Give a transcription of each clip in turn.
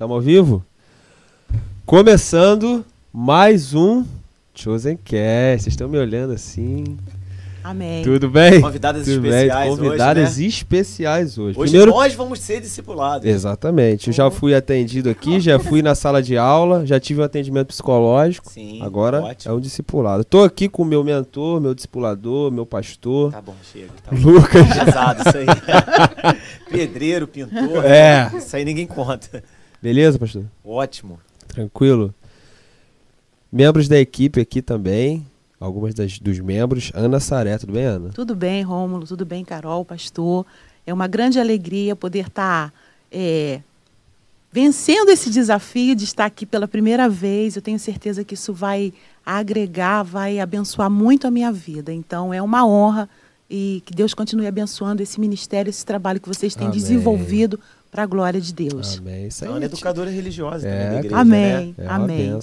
Estamos ao vivo? Começando mais um Chosen Cast. Vocês estão me olhando assim. Amém. Tudo bem? Convidadas Tudo especiais bem? Convidadas hoje, né? especiais hoje. Hoje Primeiro, nós vamos ser discipulados. exatamente. Eu já fui atendido aqui, já fui na sala de aula, já tive um atendimento psicológico. Sim, Agora ótimo. é um discipulado. Tô aqui com o meu mentor, meu discipulador, meu pastor, Tá bom, chega. Tá bom. Lucas. Pesado isso aí. Pedreiro, pintor. É. Isso aí ninguém conta. Beleza, pastor? Ótimo. Tranquilo? Membros da equipe aqui também, algumas das, dos membros. Ana Saré, tudo bem, Ana? Tudo bem, Rômulo? Tudo bem, Carol, pastor? É uma grande alegria poder estar é, vencendo esse desafio de estar aqui pela primeira vez. Eu tenho certeza que isso vai agregar, vai abençoar muito a minha vida. Então, é uma honra e que Deus continue abençoando esse ministério, esse trabalho que vocês têm Amém. desenvolvido para a glora de Deus. Amém. Isso É aí. uma educadora religiosa É, também da igreja, Amém. né? É Amém.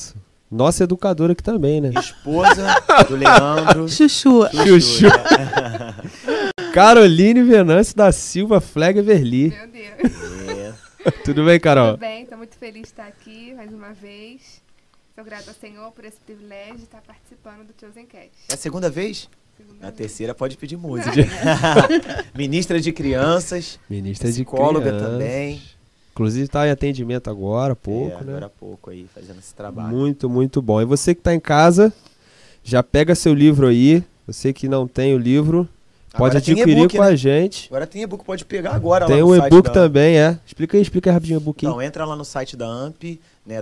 Nossa educadora aqui também, né? Esposa do Leandro. Chuchu, Chuchu. né? Caroline Venâncio da Silva Flega Verli. Meu Deus. É. Tudo bem, Carol? Tudo bem, estou muito feliz de estar aqui mais uma vez. Sou grata ao Senhor por esse privilégio de estar participando do Chosen Cast. É a segunda vez? Na terceira pode pedir música. Ministra de crianças. Ministra de Psicóloga crianças. também. Inclusive está em atendimento agora há pouco, é, né? Agora há pouco aí, fazendo esse trabalho. Muito, muito bom. E você que está em casa, já pega seu livro aí. Você que não tem o livro, pode Agora adquirir com né? a gente. Agora tem e-book, pode pegar agora Tem lá o no site e-book também, é. Explica aí, explica aí rapidinho o e-book. Então, entra lá no site da AMP, né,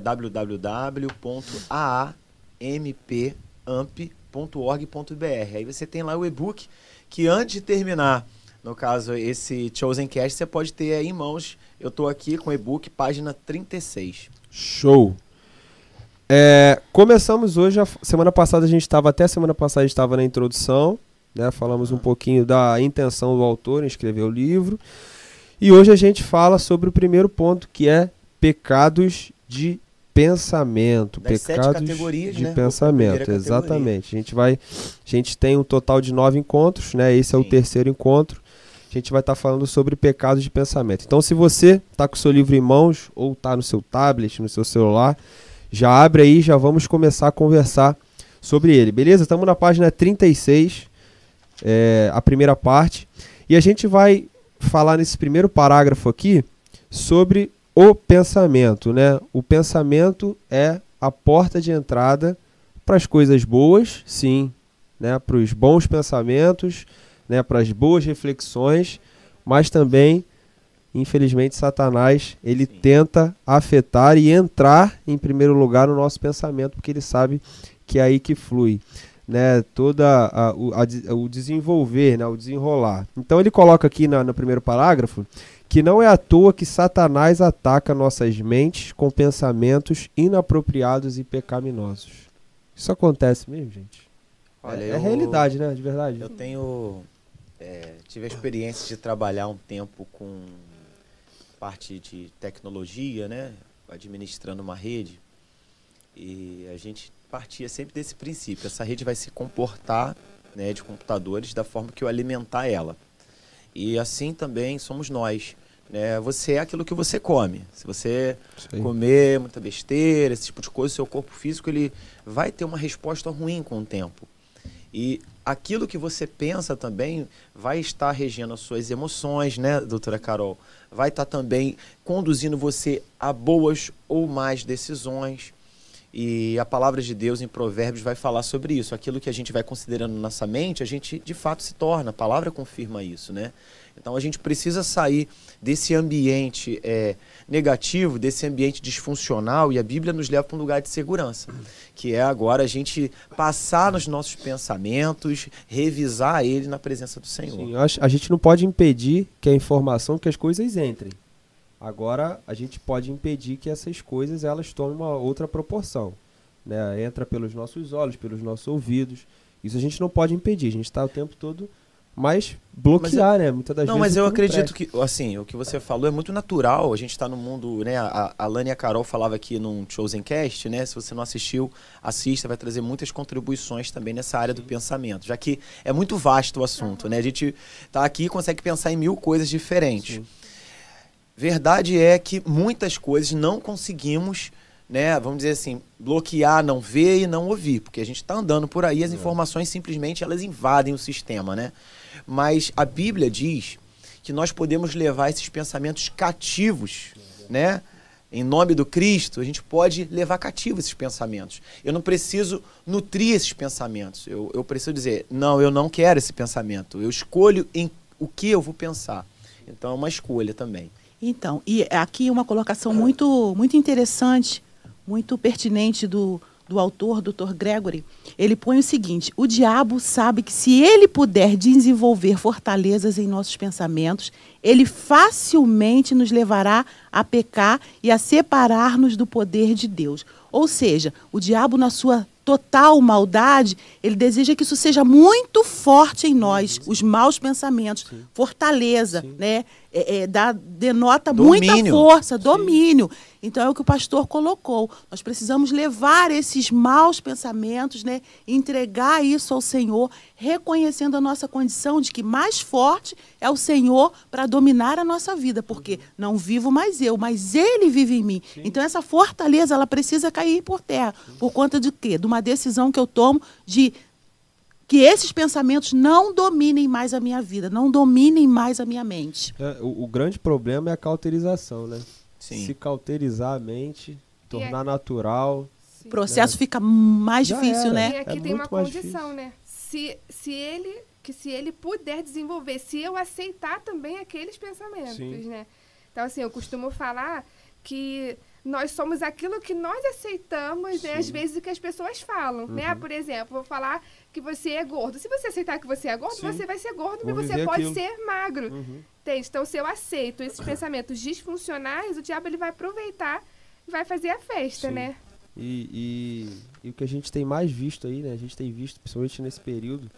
www.aampamp.org.br. Aí você tem lá o e-book que antes de terminar, no caso esse Chosen Cast, você pode ter aí em mãos. Eu tô aqui com o e-book, página 36. Show. É, começamos hoje, a semana passada a gente estava, até semana passada a gente estava na introdução, né? Falamos um pouquinho da intenção do autor em escrever o livro. E hoje a gente fala sobre o primeiro ponto, que é pecados de pensamento. Das sete pecados categorias, de né? Pensamento, exatamente. A gente vai, a gente tem um total de nove encontros, né? Esse é o Sim. terceiro encontro. A gente vai estar falando sobre pecados de pensamento. Então, se você está com o seu livro em mãos ou está no seu tablet, no seu celular, já abre aí, já vamos começar a conversar sobre ele, beleza? Estamos na página 36, é, a primeira parte, e a gente vai falar nesse primeiro parágrafo aqui sobre o pensamento, né? O pensamento é a porta de entrada para as coisas boas, sim, né? Para os bons pensamentos, né? Para as boas reflexões, mas também infelizmente Satanás ele Sim. tenta afetar e entrar em primeiro lugar no nosso pensamento porque ele sabe que é aí que flui né toda a- o, a de- o desenvolver né o desenrolar então ele coloca aqui na- no primeiro parágrafo que não é à toa que Satanás ataca nossas mentes com pensamentos inapropriados e pecaminosos isso acontece mesmo gente Olha, é, é eu- realidade né de verdade Eu tenho. é, tive a experiência de trabalhar um tempo com parte de tecnologia, né? Administrando uma rede. E a gente partia sempre desse princípio. Essa rede vai se comportar né, de computadores da forma que eu alimentar ela. E assim também somos nós. Né? Você é aquilo que você come. Se você aí. comer muita besteira, esse tipo de coisa, seu corpo físico ele vai ter uma resposta ruim com o tempo. E aquilo que você pensa também vai estar regendo as suas emoções, né, doutora Carol? Vai estar também conduzindo você a boas ou más decisões. E a palavra de Deus em Provérbios vai falar sobre isso. Aquilo que a gente vai considerando na nossa mente, a gente de fato se torna. A palavra confirma isso, né? Então a gente precisa sair desse ambiente é, negativo, desse ambiente disfuncional, e a Bíblia nos leva para um lugar de segurança, que é agora a gente passar nos nossos pensamentos, revisar ele na presença do Senhor. Sim, a gente não pode impedir que a informação, que as coisas entrem. Agora, a gente pode impedir que essas coisas elas tomem uma outra proporção. Né? Entra pelos nossos olhos, pelos nossos ouvidos. Isso a gente não pode impedir. A gente está o tempo todo mas bloquear, né? Muitas das Não, vezes. mas eu não acredito presta. que, assim, o que você falou é muito natural. A gente está no mundo, né? A, a Lani e a Carol falava aqui num Chosen Cast, né? Se você não assistiu, assista, vai trazer muitas contribuições também nessa área do pensamento, já que é muito vasto o assunto, né? A gente tá aqui e consegue pensar em mil coisas diferentes. Sim. verdade é que muitas coisas não conseguimos, né, vamos dizer assim, bloquear, não ver e não ouvir, porque a gente está andando por aí, as É. informações simplesmente elas invadem o sistema, né? Mas a Bíblia diz que nós podemos levar esses pensamentos cativos, né? Em nome do Cristo, a gente pode levar cativos esses pensamentos. Eu não preciso nutrir esses pensamentos. Eu, eu preciso dizer, não, eu não quero esse pensamento. Eu escolho em o que eu vou pensar. Então é uma escolha também. Então, e aqui uma colocação muito, muito interessante, muito pertinente do, do autor, Dr. Gregory. Ele põe o seguinte: o diabo sabe que se ele puder desenvolver fortalezas em nossos pensamentos, ele facilmente nos levará a pecar e a separar-nos do poder de Deus. Ou seja, o diabo, na sua total maldade, ele deseja que isso seja muito forte em nós, os maus pensamentos, fortaleza, né? É, é, dá, denota muita Domínio. força, domínio. Então é o que o pastor colocou. Nós precisamos levar esses maus pensamentos, né? Entregar isso ao Senhor, reconhecendo a nossa condição de que mais forte é o Senhor para dominar a nossa vida, porque não vivo mais eu, mas Ele vive em mim. Então essa fortaleza ela precisa cair por terra por conta de quê? De uma decisão que eu tomo de que esses pensamentos não dominem mais a minha vida, não dominem mais a minha mente. É, o, o grande problema é a cauterização, né? Sim. Se cauterizar a mente, tornar natural. O processo fica mais Já difícil, era. né? E aqui É tem uma condição, né? Se, se ele que se ele puder desenvolver, se eu aceitar também aqueles pensamentos, Sim. né? Então assim, eu costumo falar que nós somos aquilo que nós aceitamos, né? Às vezes o que as pessoas falam, né? Uhum. Por exemplo, vou falar que você é gordo. Se você aceitar que você é gordo, Sim. você vai ser gordo, Vou mas você pode aquilo. ser magro. Uhum. Entende? Então, se eu aceito esses pensamentos disfuncionais, o diabo ele vai aproveitar e vai fazer a festa, Sim. né? E, e- e o que a gente tem mais visto aí, né? A gente tem visto, principalmente nesse período,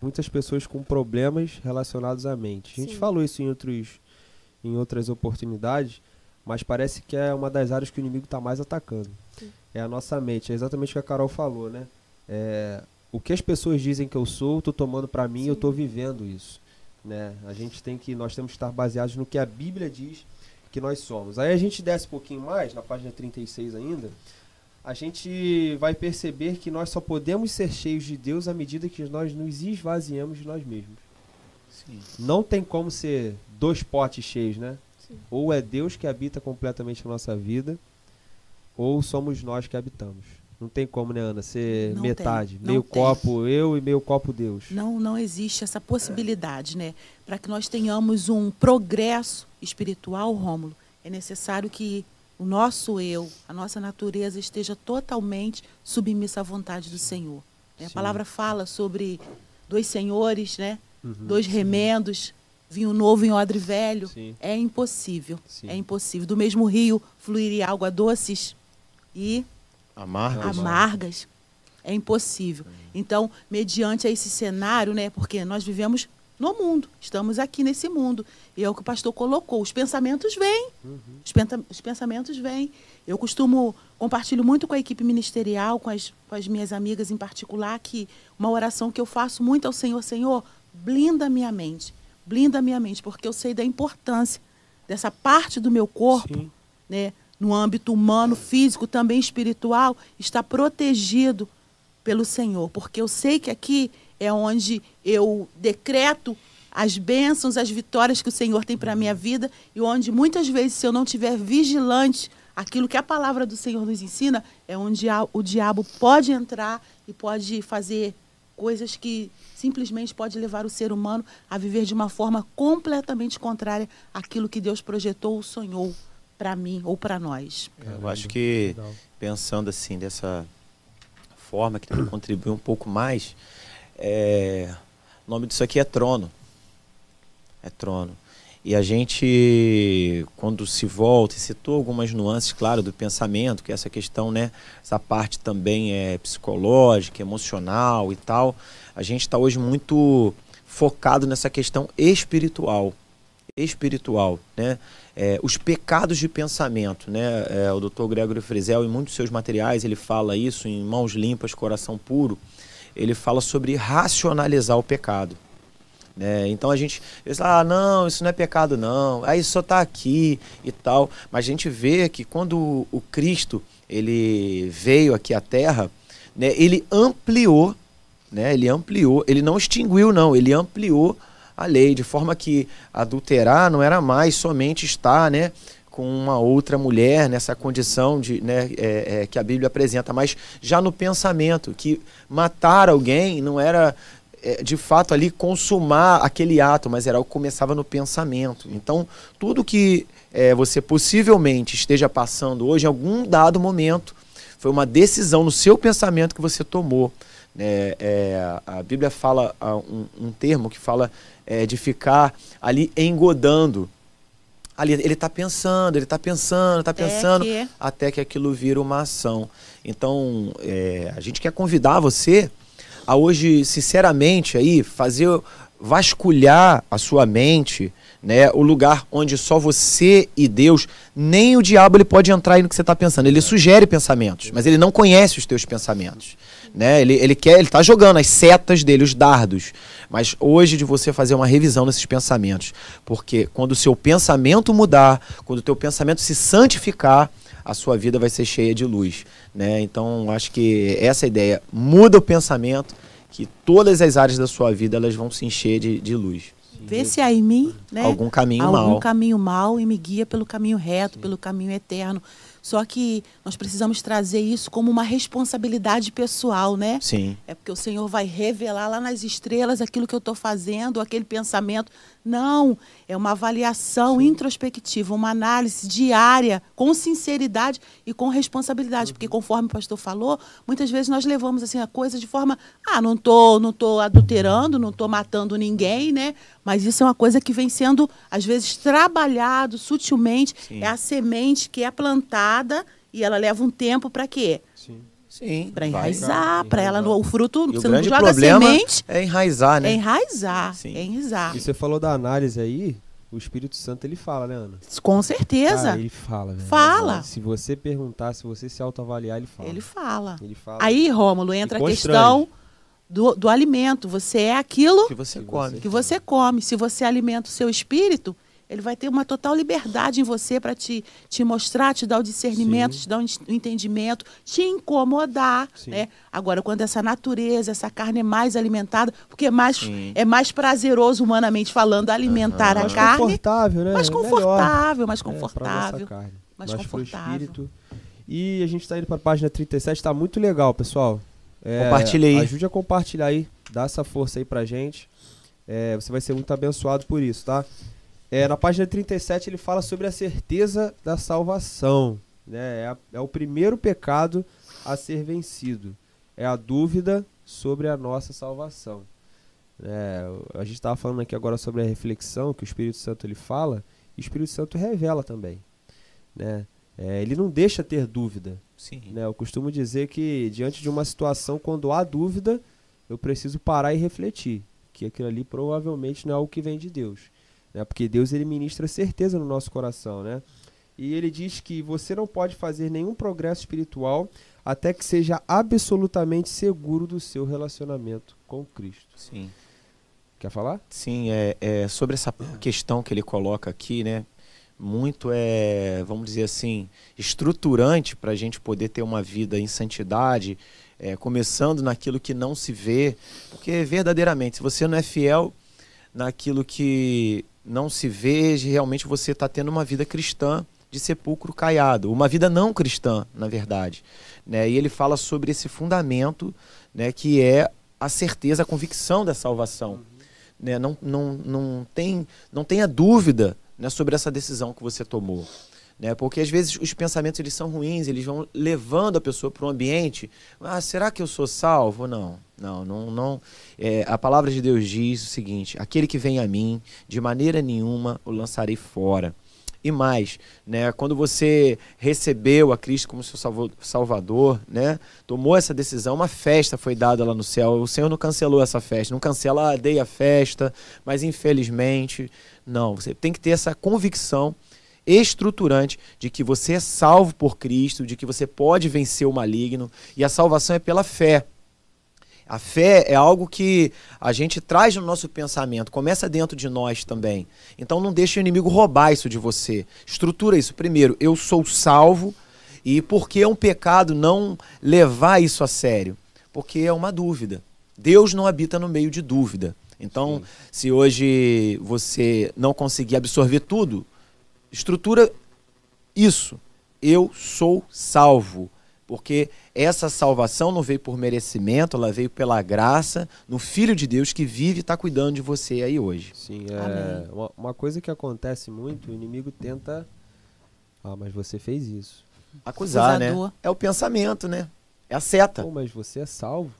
muitas pessoas com problemas relacionados à mente. A gente Sim. falou isso em, outros, em outras oportunidades, mas parece que é uma das áreas que o inimigo está mais atacando. Sim. É a nossa mente. É exatamente o que a Carol falou, né? É, o que as pessoas dizem que eu sou, eu tô tomando para mim, eu Sim. tô vivendo isso, né? A gente tem que nós temos que estar baseados no que a Bíblia diz que nós somos. Aí a gente desce um pouquinho mais, na página 36 ainda, a gente vai perceber que nós só podemos ser cheios de Deus à medida que nós nos esvaziamos de nós mesmos. Sim. Não tem como ser dois potes cheios, né? Sim. Ou é Deus que habita completamente a nossa vida, ou somos nós que habitamos. Não tem como, né, Ana? Ser Não metade. tem, meio tem. copo eu e meio copo Deus. Não, não existe essa possibilidade, né? Para que nós tenhamos um progresso espiritual, Rômulo, é necessário que o nosso eu, a nossa natureza esteja totalmente submissa à vontade do Senhor. né? A Sim. palavra fala sobre dois senhores, né? Uhum. Dois remendos, vinho novo em odre velho. Sim. É impossível. Sim. É impossível. Do mesmo rio fluiria água doces e Amargas. amargas. É impossível. Então, mediante esse cenário, né, porque nós vivemos no mundo, estamos aqui nesse mundo. E é o que o pastor colocou. Os pensamentos vêm. Os, penta- os pensamentos vêm. Eu costumo, compartilho muito com a equipe ministerial, com as, com as minhas amigas em particular, que uma oração que eu faço muito ao Senhor, Senhor, blinda minha mente. Blinda a minha mente, porque eu sei da importância dessa parte do meu corpo Sim. né, no âmbito humano, físico, também espiritual, está protegido pelo Senhor, porque eu sei que aqui é onde eu decreto as bênçãos, as vitórias que o Senhor tem para a minha vida e onde muitas vezes, se eu não tiver vigilante, aquilo que a palavra do Senhor nos ensina, é onde o diabo pode entrar e pode fazer coisas que simplesmente pode levar o ser humano a viver de uma forma completamente contrária àquilo que Deus projetou ou sonhou para mim ou para nós. Eu acho que pensando assim dessa forma que tenta contribuir um pouco mais, é, o nome disso aqui é trono. É trono. E a gente, quando se volta, e citou algumas nuances, claro, do pensamento, que essa questão, né, essa parte também é psicológica, emocional e tal, a gente está hoje muito focado nessa questão espiritual. Espiritual, né? É, os pecados de pensamento, né? É, o Dr. Gregory Frizel, em muitos seus materiais, ele fala isso em Mãos Limpas, Coração Puro. Ele fala sobre racionalizar o pecado. Né? Então a gente diz, ah, não, isso não é pecado não, aí só está aqui e tal. Mas a gente vê que quando o Cristo ele veio aqui à Terra, né, ele ampliou, né, ele ampliou, ele não extinguiu não, ele ampliou a lei, de forma que adulterar não era mais somente estar, né, com uma outra mulher nessa condição de, né, é, é, que a Bíblia apresenta, mas já no pensamento, que matar alguém não era é, de fato ali consumar aquele ato, mas era o que começava no pensamento. Então, tudo que é, você possivelmente esteja passando hoje, em algum dado momento, foi uma decisão no seu pensamento que você tomou. É, é, a Bíblia fala um, um termo que fala é, de ficar ali engodando ali ele está pensando, ele está pensando, está pensando, que... até que aquilo vira uma ação. Então, é, a gente quer convidar você a hoje, sinceramente, aí, fazer vasculhar a sua mente, né, o lugar onde só você e Deus, nem o diabo ele pode entrar aí no que você está pensando. Ele sugere pensamentos, mas ele não conhece os teus pensamentos. Né? Ele, ele quer, ele está jogando as setas dele, os dardos. Mas hoje de você fazer uma revisão desses pensamentos, porque quando o seu pensamento mudar, quando o teu pensamento se santificar, a sua vida vai ser cheia de luz, né? Então acho que essa ideia muda o pensamento, que todas as áreas da sua vida elas vão se encher de, de luz. Vê se há em mim, né? Algum caminho algum mal. Algum caminho mal e me guia pelo caminho reto, Sim. pelo caminho eterno. Só que nós precisamos trazer isso como uma responsabilidade pessoal, né? Sim. É porque o Senhor vai revelar lá nas estrelas aquilo que eu estou fazendo, aquele pensamento. Não, é uma avaliação Sim. introspectiva, uma análise diária, com sinceridade e com responsabilidade. Uhum. Porque conforme o pastor falou, muitas vezes nós levamos assim a coisa de forma, ah, não tô, não tô adulterando, não tô matando ninguém, né? Mas isso é uma coisa que vem sendo às vezes trabalhado sutilmente, Sim. é a semente que é plantada e ela leva um tempo para quê? Sim. Para enraizar, para ela o fruto, e você o não joga semente. É enraizar, né? É enraizar, Sim. é enraizar. E você falou da análise aí, o Espírito Santo ele fala, né, Ana? Com certeza. Cara, ele fala, velho. Fala. Se você perguntar, se você se autoavaliar, ele fala. Ele fala. Ele fala. Aí, Rômulo, entra a questão do, do alimento. Você é aquilo que você come. Que você come. Se você alimenta o seu espírito, ele vai ter uma total liberdade em você para te, te mostrar, te dar o discernimento, Sim. te dar o entendimento, te incomodar. Né? Agora, quando essa natureza, essa carne é mais alimentada, porque é mais, é mais prazeroso, humanamente falando, alimentar uhum. a mais carne. Mais confortável, né? Mais confortável, mais confortável. É, mais, mais confortável. espírito. E a gente está indo para a página 37, está muito legal, pessoal. É, Compartilhe aí. Ajude a compartilhar aí, dá essa força aí pra gente. É, você vai ser muito abençoado por isso, tá? É, na página 37 ele fala sobre a certeza da salvação. Né? É, a, é o primeiro pecado a ser vencido. É a dúvida sobre a nossa salvação. É, a gente estava falando aqui agora sobre a reflexão que o Espírito Santo ele fala, e o Espírito Santo revela também. Né? É, ele não deixa ter dúvida. Sim. Né? Eu costumo dizer que diante de uma situação, quando há dúvida, eu preciso parar e refletir. Que aquilo ali provavelmente não é o que vem de Deus né? Porque Deus ele ministra certeza no nosso coração, né? E ele diz que você não pode fazer nenhum progresso espiritual até que seja absolutamente seguro do seu relacionamento com Cristo. Sim. Quer falar? Sim, é, é sobre essa questão que ele coloca aqui, né? Muito é, vamos dizer assim, estruturante para a gente poder ter uma vida em santidade, é, começando naquilo que não se vê, porque verdadeiramente, se você não é fiel naquilo que não se vê, realmente você está tendo uma vida cristã de sepulcro caiado, uma vida não cristã, na verdade. Né? E ele fala sobre esse fundamento né, que é a certeza, a convicção da salvação. Né? Não, não, não, tem, não tenha dúvida né, sobre essa decisão que você tomou. Né? Porque às vezes os pensamentos eles são ruins, eles vão levando a pessoa para um ambiente. Ah, será que eu sou salvo? Não, não, não, não. É, a palavra de Deus diz o seguinte: aquele que vem a mim, de maneira nenhuma o lançarei fora. E mais, né, quando você recebeu a Cristo como seu salvador, né, tomou essa decisão, uma festa foi dada lá no céu. O Senhor não cancelou essa festa, não cancela, ah, dei a festa, mas infelizmente, não. Você tem que ter essa convicção estruturante de que você é salvo por Cristo, de que você pode vencer o maligno e a salvação é pela fé. A fé é algo que a gente traz no nosso pensamento, começa dentro de nós também. Então não deixe o inimigo roubar isso de você. Estrutura isso. Primeiro, eu sou salvo. E por que é um pecado não levar isso a sério? Porque é uma dúvida. Deus não habita no meio de dúvida. Então, Sim. se hoje você não conseguir absorver tudo, estrutura isso. Eu sou salvo. Porque essa salvação não veio por merecimento, ela veio pela graça no Filho de Deus que vive e está cuidando de você aí hoje. Sim, é uma, uma, coisa que acontece muito, o inimigo tenta. Ah, mas você fez isso. Acusar, né? É o pensamento, né? É a seta. Pô, mas você é salvo.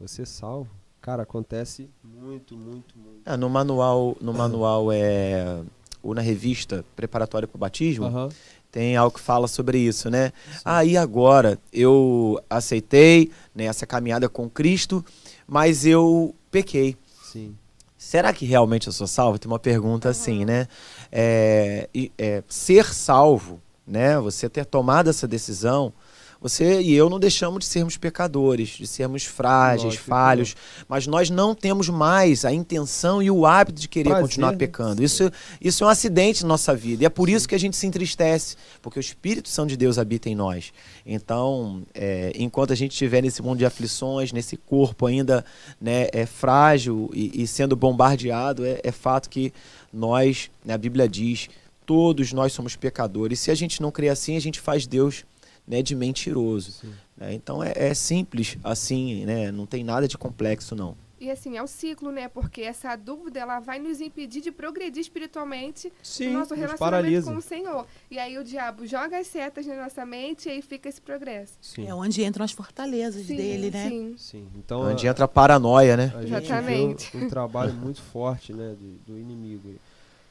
Você é salvo. Cara, acontece muito, muito, muito. É, no manual, no manual é ou na revista preparatória para o batismo, uhum. tem algo que fala sobre isso, né? Sim. Ah, e agora eu aceitei né, essa caminhada com Cristo, mas eu pequei. Sim. Será que realmente eu sou salvo? Tem uma pergunta assim, né? É, é, ser salvo, né? Você ter tomado essa decisão, você e eu não deixamos de sermos pecadores, de sermos frágeis, Lógico, falhos, mas nós não temos mais a intenção e o hábito de querer Prazer. continuar pecando. Isso, isso é um acidente na nossa vida. E é por isso que a gente se entristece, porque o Espírito Santo de Deus habita em nós. Então, é, enquanto a gente estiver nesse mundo de aflições, nesse corpo ainda né, é frágil e, e sendo bombardeado, é, é fato que nós, né, a Bíblia diz, todos nós somos pecadores. Se a gente não crê assim, a gente faz Deus né, de mentiroso. Né? Então é, é, simples assim, né? não tem nada de complexo não. E assim, é um ciclo, né? Porque essa dúvida ela vai nos impedir de progredir espiritualmente Sim, no nosso relacionamento com o Senhor. E aí o diabo joga as setas na nossa mente e aí fica esse progresso. Sim. É onde entram as fortalezas sim, dele, né? Sim. sim. Então, onde a, entra a paranoia, né? A Exatamente. um trabalho muito forte né, do, do inimigo.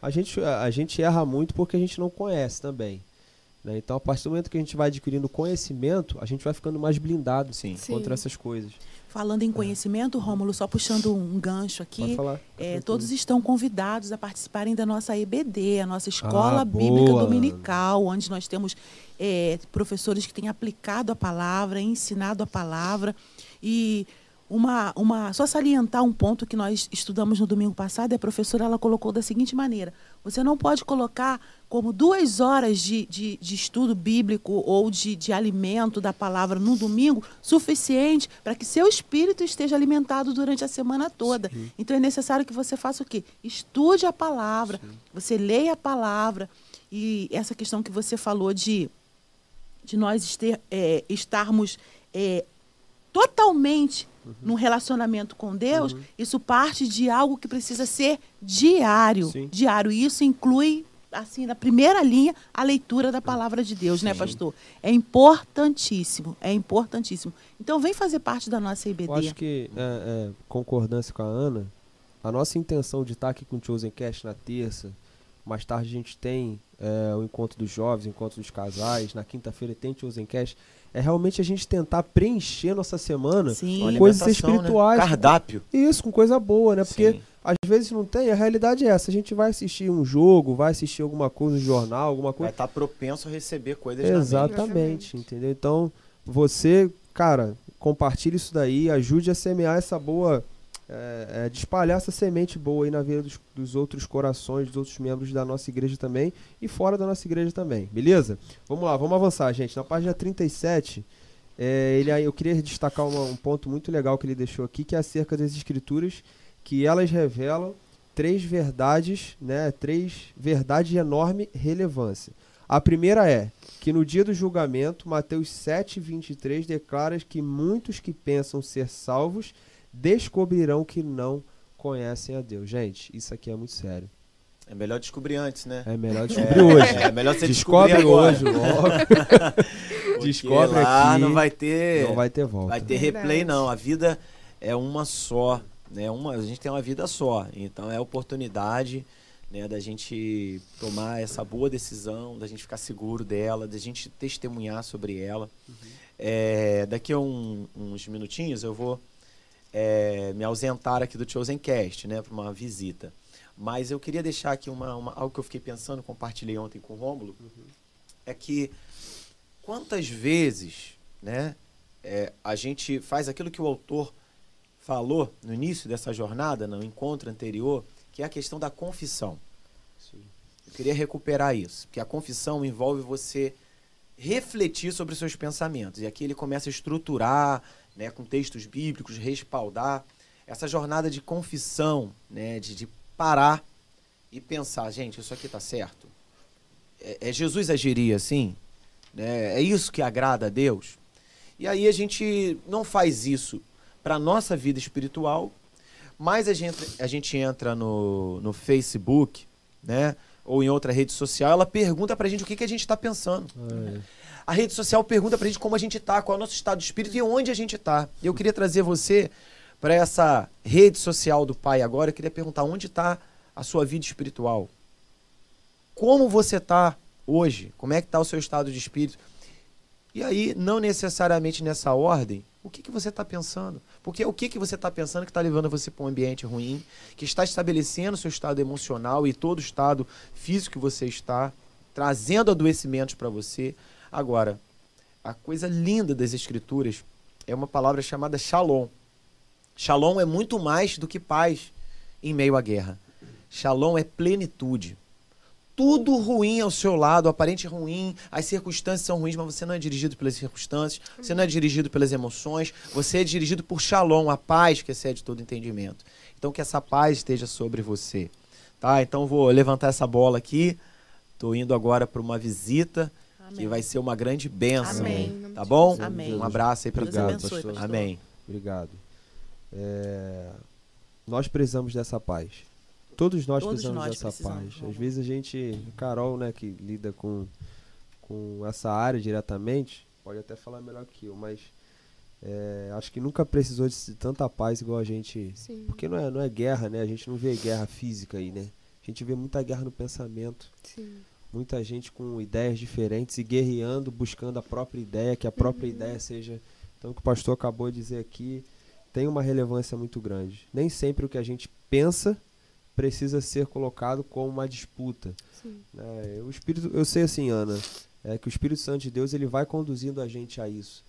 A gente, a, a gente erra muito porque a gente não conhece também. Né? Então, a partir do momento que a gente vai adquirindo conhecimento, a gente vai ficando mais blindado Sim. contra essas coisas. Falando em conhecimento, Rômulo, só puxando um gancho aqui, é, todos estão convidados a participarem da nossa EBD, a nossa Escola ah, Bíblica boa. Dominical, onde nós temos é, professores que têm aplicado a palavra, ensinado a palavra e uma, uma, só salientar um ponto que nós estudamos no domingo passado, a professora ela colocou da seguinte maneira: você não pode colocar como duas horas de, de, de estudo bíblico ou de, de alimento da palavra no domingo suficiente para que seu espírito esteja alimentado durante a semana toda. Sim. Então é necessário que você faça o quê? Estude a palavra, Sim. você leia a palavra. E essa questão que você falou de, de nós ester, é, estarmos é, totalmente uhum. num relacionamento com Deus, uhum. isso parte de algo que precisa ser diário. Sim. Diário. E isso inclui, assim, na primeira linha, a leitura da palavra de Deus, né, Sim. né, pastor? É importantíssimo. É importantíssimo. Então, vem fazer parte da nossa IBD. Eu acho que, é, é, concordância com a Ana, a nossa intenção de estar aqui com o Chosen Cast na terça, mais tarde a gente tem é, o encontro dos jovens, o encontro dos casais, na quinta-feira tem Chosen Cast é realmente a gente tentar preencher nossa semana Sim. com coisas né? espirituais. Né? Cardápio. Isso, com coisa boa, né? Porque Sim. às vezes não tem, a realidade é essa. A gente vai assistir um jogo, vai assistir alguma coisa, um jornal, alguma coisa. Vai estar tá propenso a receber coisas Exatamente, entendeu? Então, você, cara, compartilhe isso daí, ajude a semear essa boa é, é, de espalhar essa semente boa aí na vida dos, dos, outros corações, dos outros membros da nossa igreja também e fora da nossa igreja também, beleza? Vamos lá, vamos avançar, gente. Na página 37, é, ele, eu queria destacar uma, um ponto muito legal que ele deixou aqui, que é acerca das escrituras, que elas revelam três verdades, né? Três verdades de enorme relevância. A primeira é que no dia do julgamento, Mateus 7, 23 declara que muitos que pensam ser salvos descobrirão que não conhecem a Deus. Gente, isso aqui é muito sério. É melhor descobrir antes, né? É melhor descobrir é, hoje. É melhor você descobre hoje logo. Descobre lá aqui. não vai ter não vai ter volta. Vai ter replay não. A vida é uma só, né? Uma, a gente tem uma vida só. Então é a oportunidade, né, da gente tomar essa boa decisão, da gente ficar seguro dela, da gente testemunhar sobre ela. Uhum. É, daqui a um, uns minutinhos eu vou é, me ausentar aqui do Chosen Cast, né, para uma visita. Mas eu queria deixar aqui uma, uma, algo que eu fiquei pensando, compartilhei ontem com o Rômulo, uhum. é que quantas vezes, né, é, a gente faz aquilo que o autor falou no início dessa jornada, no encontro anterior, que é a questão da confissão. Sim. Eu queria recuperar isso, porque a confissão envolve você refletir sobre os seus pensamentos. E aqui ele começa a estruturar, né, com textos bíblicos, respaldar essa jornada de confissão, né, de, de parar e pensar, gente, isso aqui está certo? É, é, Jesus agiria assim? Né? É isso que agrada a Deus? E aí a gente não faz isso para nossa vida espiritual, mas a gente, a gente entra no, no Facebook, né? ou em outra rede social, ela pergunta pra gente o que, que a gente está pensando. É. A rede social pergunta pra gente como a gente tá, qual é o nosso estado de espírito e onde a gente tá. Eu queria trazer você para essa rede social do Pai agora. Eu queria perguntar onde está a sua vida espiritual. Como você está hoje? Como é que está o seu estado de espírito? E aí, não necessariamente nessa ordem, o que, que você está pensando? Porque o que, que você está pensando que está levando você para um ambiente ruim, que está estabelecendo seu estado emocional e todo o estado físico que você está, trazendo adoecimentos para você. Agora, a coisa linda das escrituras é uma palavra chamada shalom. Shalom é muito mais do que paz em meio à guerra. Shalom é plenitude tudo ruim ao seu lado, aparente ruim, as circunstâncias são ruins, mas você não é dirigido pelas circunstâncias, você não é dirigido pelas emoções, você é dirigido por Shalom, a paz que excede todo entendimento. Então que essa paz esteja sobre você. Tá? Então vou levantar essa bola aqui. Estou indo agora para uma visita Amém. que vai ser uma grande bênção. Amém. Tá bom? Amém. Um abraço aí para Obrigado, pastor. pastor. Amém. Obrigado. É... Nós precisamos dessa paz. Todos nós Todos precisamos nós dessa precisamos, paz. Às vezes a gente, Carol, né, que lida com, com essa área diretamente, pode até falar melhor que eu, mas é, acho que nunca precisou de tanta paz igual a gente. Sim. Porque não é, não é guerra, né? A gente não vê guerra física aí, né? A gente vê muita guerra no pensamento. Sim. Muita gente com ideias diferentes e guerreando, buscando a própria ideia, que a própria uhum. ideia seja. Então, o que o pastor acabou de dizer aqui tem uma relevância muito grande. Nem sempre o que a gente pensa precisa ser colocado como uma disputa. É, o Espírito, eu sei assim, Ana, é que o Espírito Santo de Deus ele vai conduzindo a gente a isso,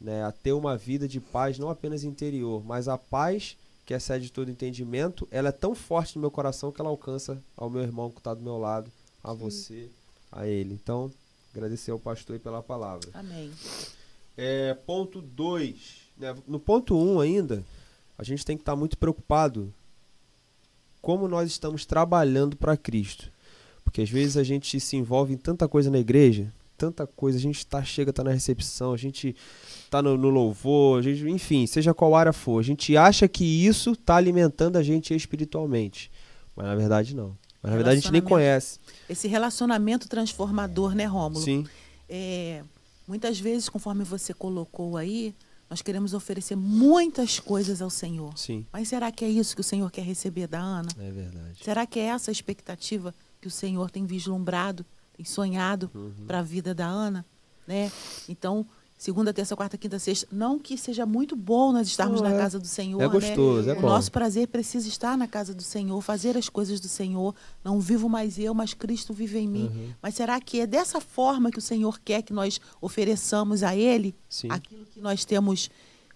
né, a ter uma vida de paz não apenas interior, mas a paz que excede todo entendimento, ela é tão forte no meu coração que ela alcança ao meu irmão que está do meu lado, a Sim. você, a ele. Então, agradecer ao pastor pela palavra. Amém. É, ponto 2. Né, no ponto 1 um ainda, a gente tem que estar tá muito preocupado como nós estamos trabalhando para Cristo. Porque às vezes a gente se envolve em tanta coisa na igreja, tanta coisa, a gente tá, chega, tá na recepção, a gente tá no, no louvor, gente, enfim, seja qual área for, a gente acha que isso tá alimentando a gente espiritualmente. Mas na verdade não. Mas na verdade a gente nem conhece. Esse relacionamento transformador, né, Rômulo? Sim. É, muitas vezes, conforme você colocou aí, nós queremos oferecer muitas coisas ao Senhor. Sim. Mas será que é isso que o Senhor quer receber da Ana? É verdade. Será que é essa a expectativa que o Senhor tem vislumbrado, tem sonhado uhum. para a vida da Ana? Né? Então, segunda, terça, quarta, quinta, sexta. Não que seja muito bom nós estarmos na é. casa do Senhor. É gostoso, né? é bom. O nosso prazer precisa estar na casa do Senhor, fazer as coisas do Senhor. Não vivo mais eu, mas Cristo vive em mim. Uhum. Mas será que é dessa forma que o Senhor quer que nós ofereçamos a Ele Sim. aquilo que nós temos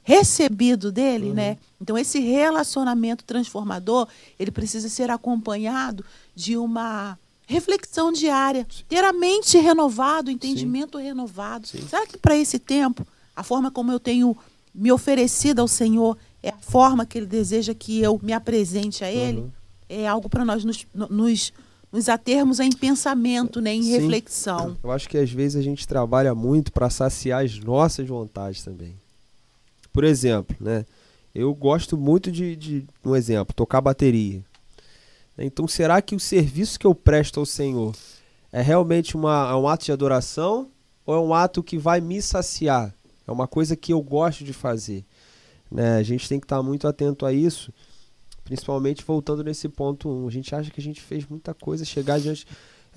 recebido dele, uhum. né? Então esse relacionamento transformador, ele precisa ser acompanhado de uma reflexão diária, ter a mente renovada, o entendimento Sim. renovado. Sim. Será que para esse tempo, a forma como eu tenho me oferecido ao Senhor é a forma que Ele deseja que eu me apresente a Ele? Uhum. É algo para nós nos, nos, nos atermos em pensamento, né, em Sim. reflexão. Eu acho que às vezes a gente trabalha muito para saciar as nossas vontades também. Por exemplo, né? Eu gosto muito de, de um exemplo, tocar bateria. Então, será que o serviço que eu presto ao Senhor é realmente uma, é um ato de adoração ou é um ato que vai me saciar? É uma coisa que eu gosto de fazer. Né? A gente tem que estar muito atento a isso, principalmente voltando nesse ponto 1. Um. A gente acha que a gente fez muita coisa, chegar diante.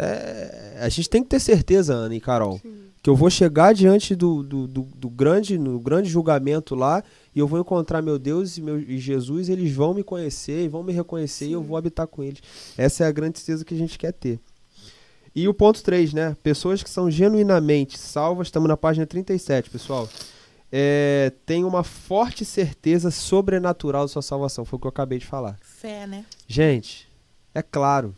É, a gente tem que ter certeza, Ana e Carol, Sim. que eu vou chegar diante do, do, do, do, grande, no grande julgamento lá e eu vou encontrar meu Deus e, meu, e Jesus, e eles vão me conhecer e vão me reconhecer Sim. e eu vou habitar com eles. Essa é a grande certeza que a gente quer ter. E o ponto 3, né? Pessoas que são genuinamente salvas, estamos na página 37, pessoal. é, tem uma forte certeza sobrenatural da sua salvação. Foi o que eu acabei de falar. Fé, né? Gente, é claro.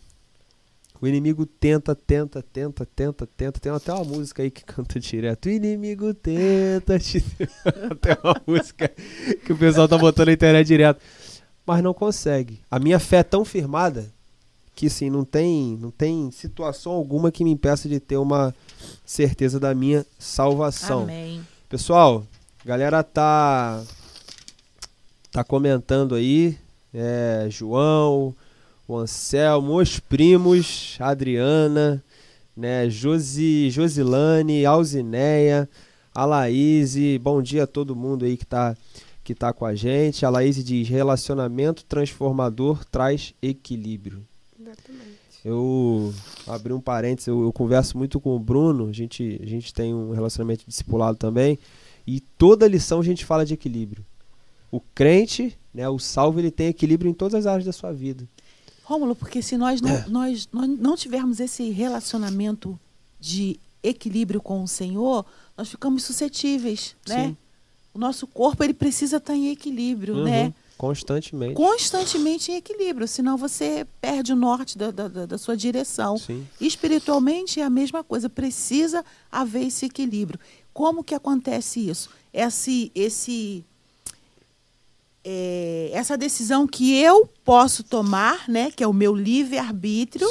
O inimigo tenta, tenta, tenta, tenta, tenta. Tem até uma música aí que canta direto. O inimigo tenta. Te... até uma música que o pessoal tá botando na internet direto. Mas não consegue. A minha fé é tão firmada que sim, não tem, não tem situação alguma que me impeça de ter uma certeza da minha salvação. Amém. Pessoal, galera tá tá comentando aí, é, João, o Anselmo, os primos, Adriana, né, Josi, Josilane, Alzineia, a Laís, bom dia a todo mundo aí que tá que tá com a gente. A Laís diz: relacionamento transformador traz equilíbrio. Exatamente. Eu abri um parênteses, eu, eu, converso muito com o Bruno, a gente, a gente tem um relacionamento discipulado também, e toda lição a gente fala de equilíbrio. O crente, né, o salvo, ele tem equilíbrio em todas as áreas da sua vida. Rômulo, porque se nós não, é. nós, nós não tivermos esse relacionamento de equilíbrio com o Senhor, nós ficamos suscetíveis, né? Sim. O nosso corpo ele precisa estar em equilíbrio, uhum. né? Constantemente. Constantemente em equilíbrio, senão você perde o norte da, da, da sua direção. Sim. Espiritualmente é a mesma coisa, precisa haver esse equilíbrio. Como que acontece isso? Esse, esse, é, essa decisão que eu posso tomar, né, que é o meu livre-arbítrio,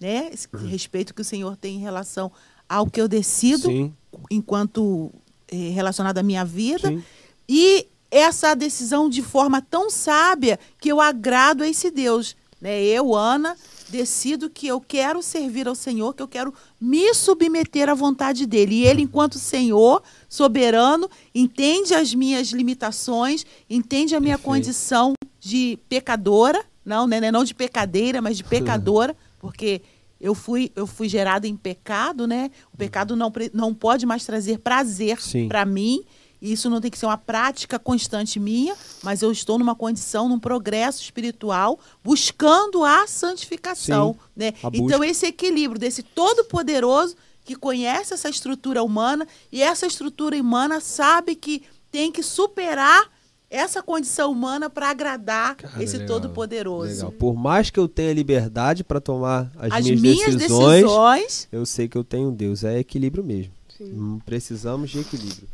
né, esse respeito que o Senhor tem em relação ao que eu decido Sim. enquanto é, relacionado à minha vida, Sim. e essa decisão de forma tão sábia que eu agrado a esse Deus. Né? Eu, Ana, decido que eu quero servir ao Senhor, que eu quero me submeter à vontade dele. E ele, enquanto Senhor soberano, entende as minhas limitações, entende a minha Perfeito. condição de pecadora, não, né, não de pecadeira, mas de pecadora, porque eu fui, eu fui gerada em pecado, né? O pecado não, não pode mais trazer prazer para mim. Isso não tem que ser uma prática constante minha, mas eu estou numa condição, num progresso espiritual, buscando a santificação. Sim, né? A então, esse equilíbrio desse Todo-Poderoso que conhece essa estrutura humana e essa estrutura humana sabe que tem que superar essa condição humana para agradar Cara, esse Todo-Poderoso. Por mais que eu tenha liberdade para tomar as, as minhas, minhas decisões, decisões, eu sei que eu tenho Deus. É equilíbrio mesmo. Sim. Precisamos de equilíbrio.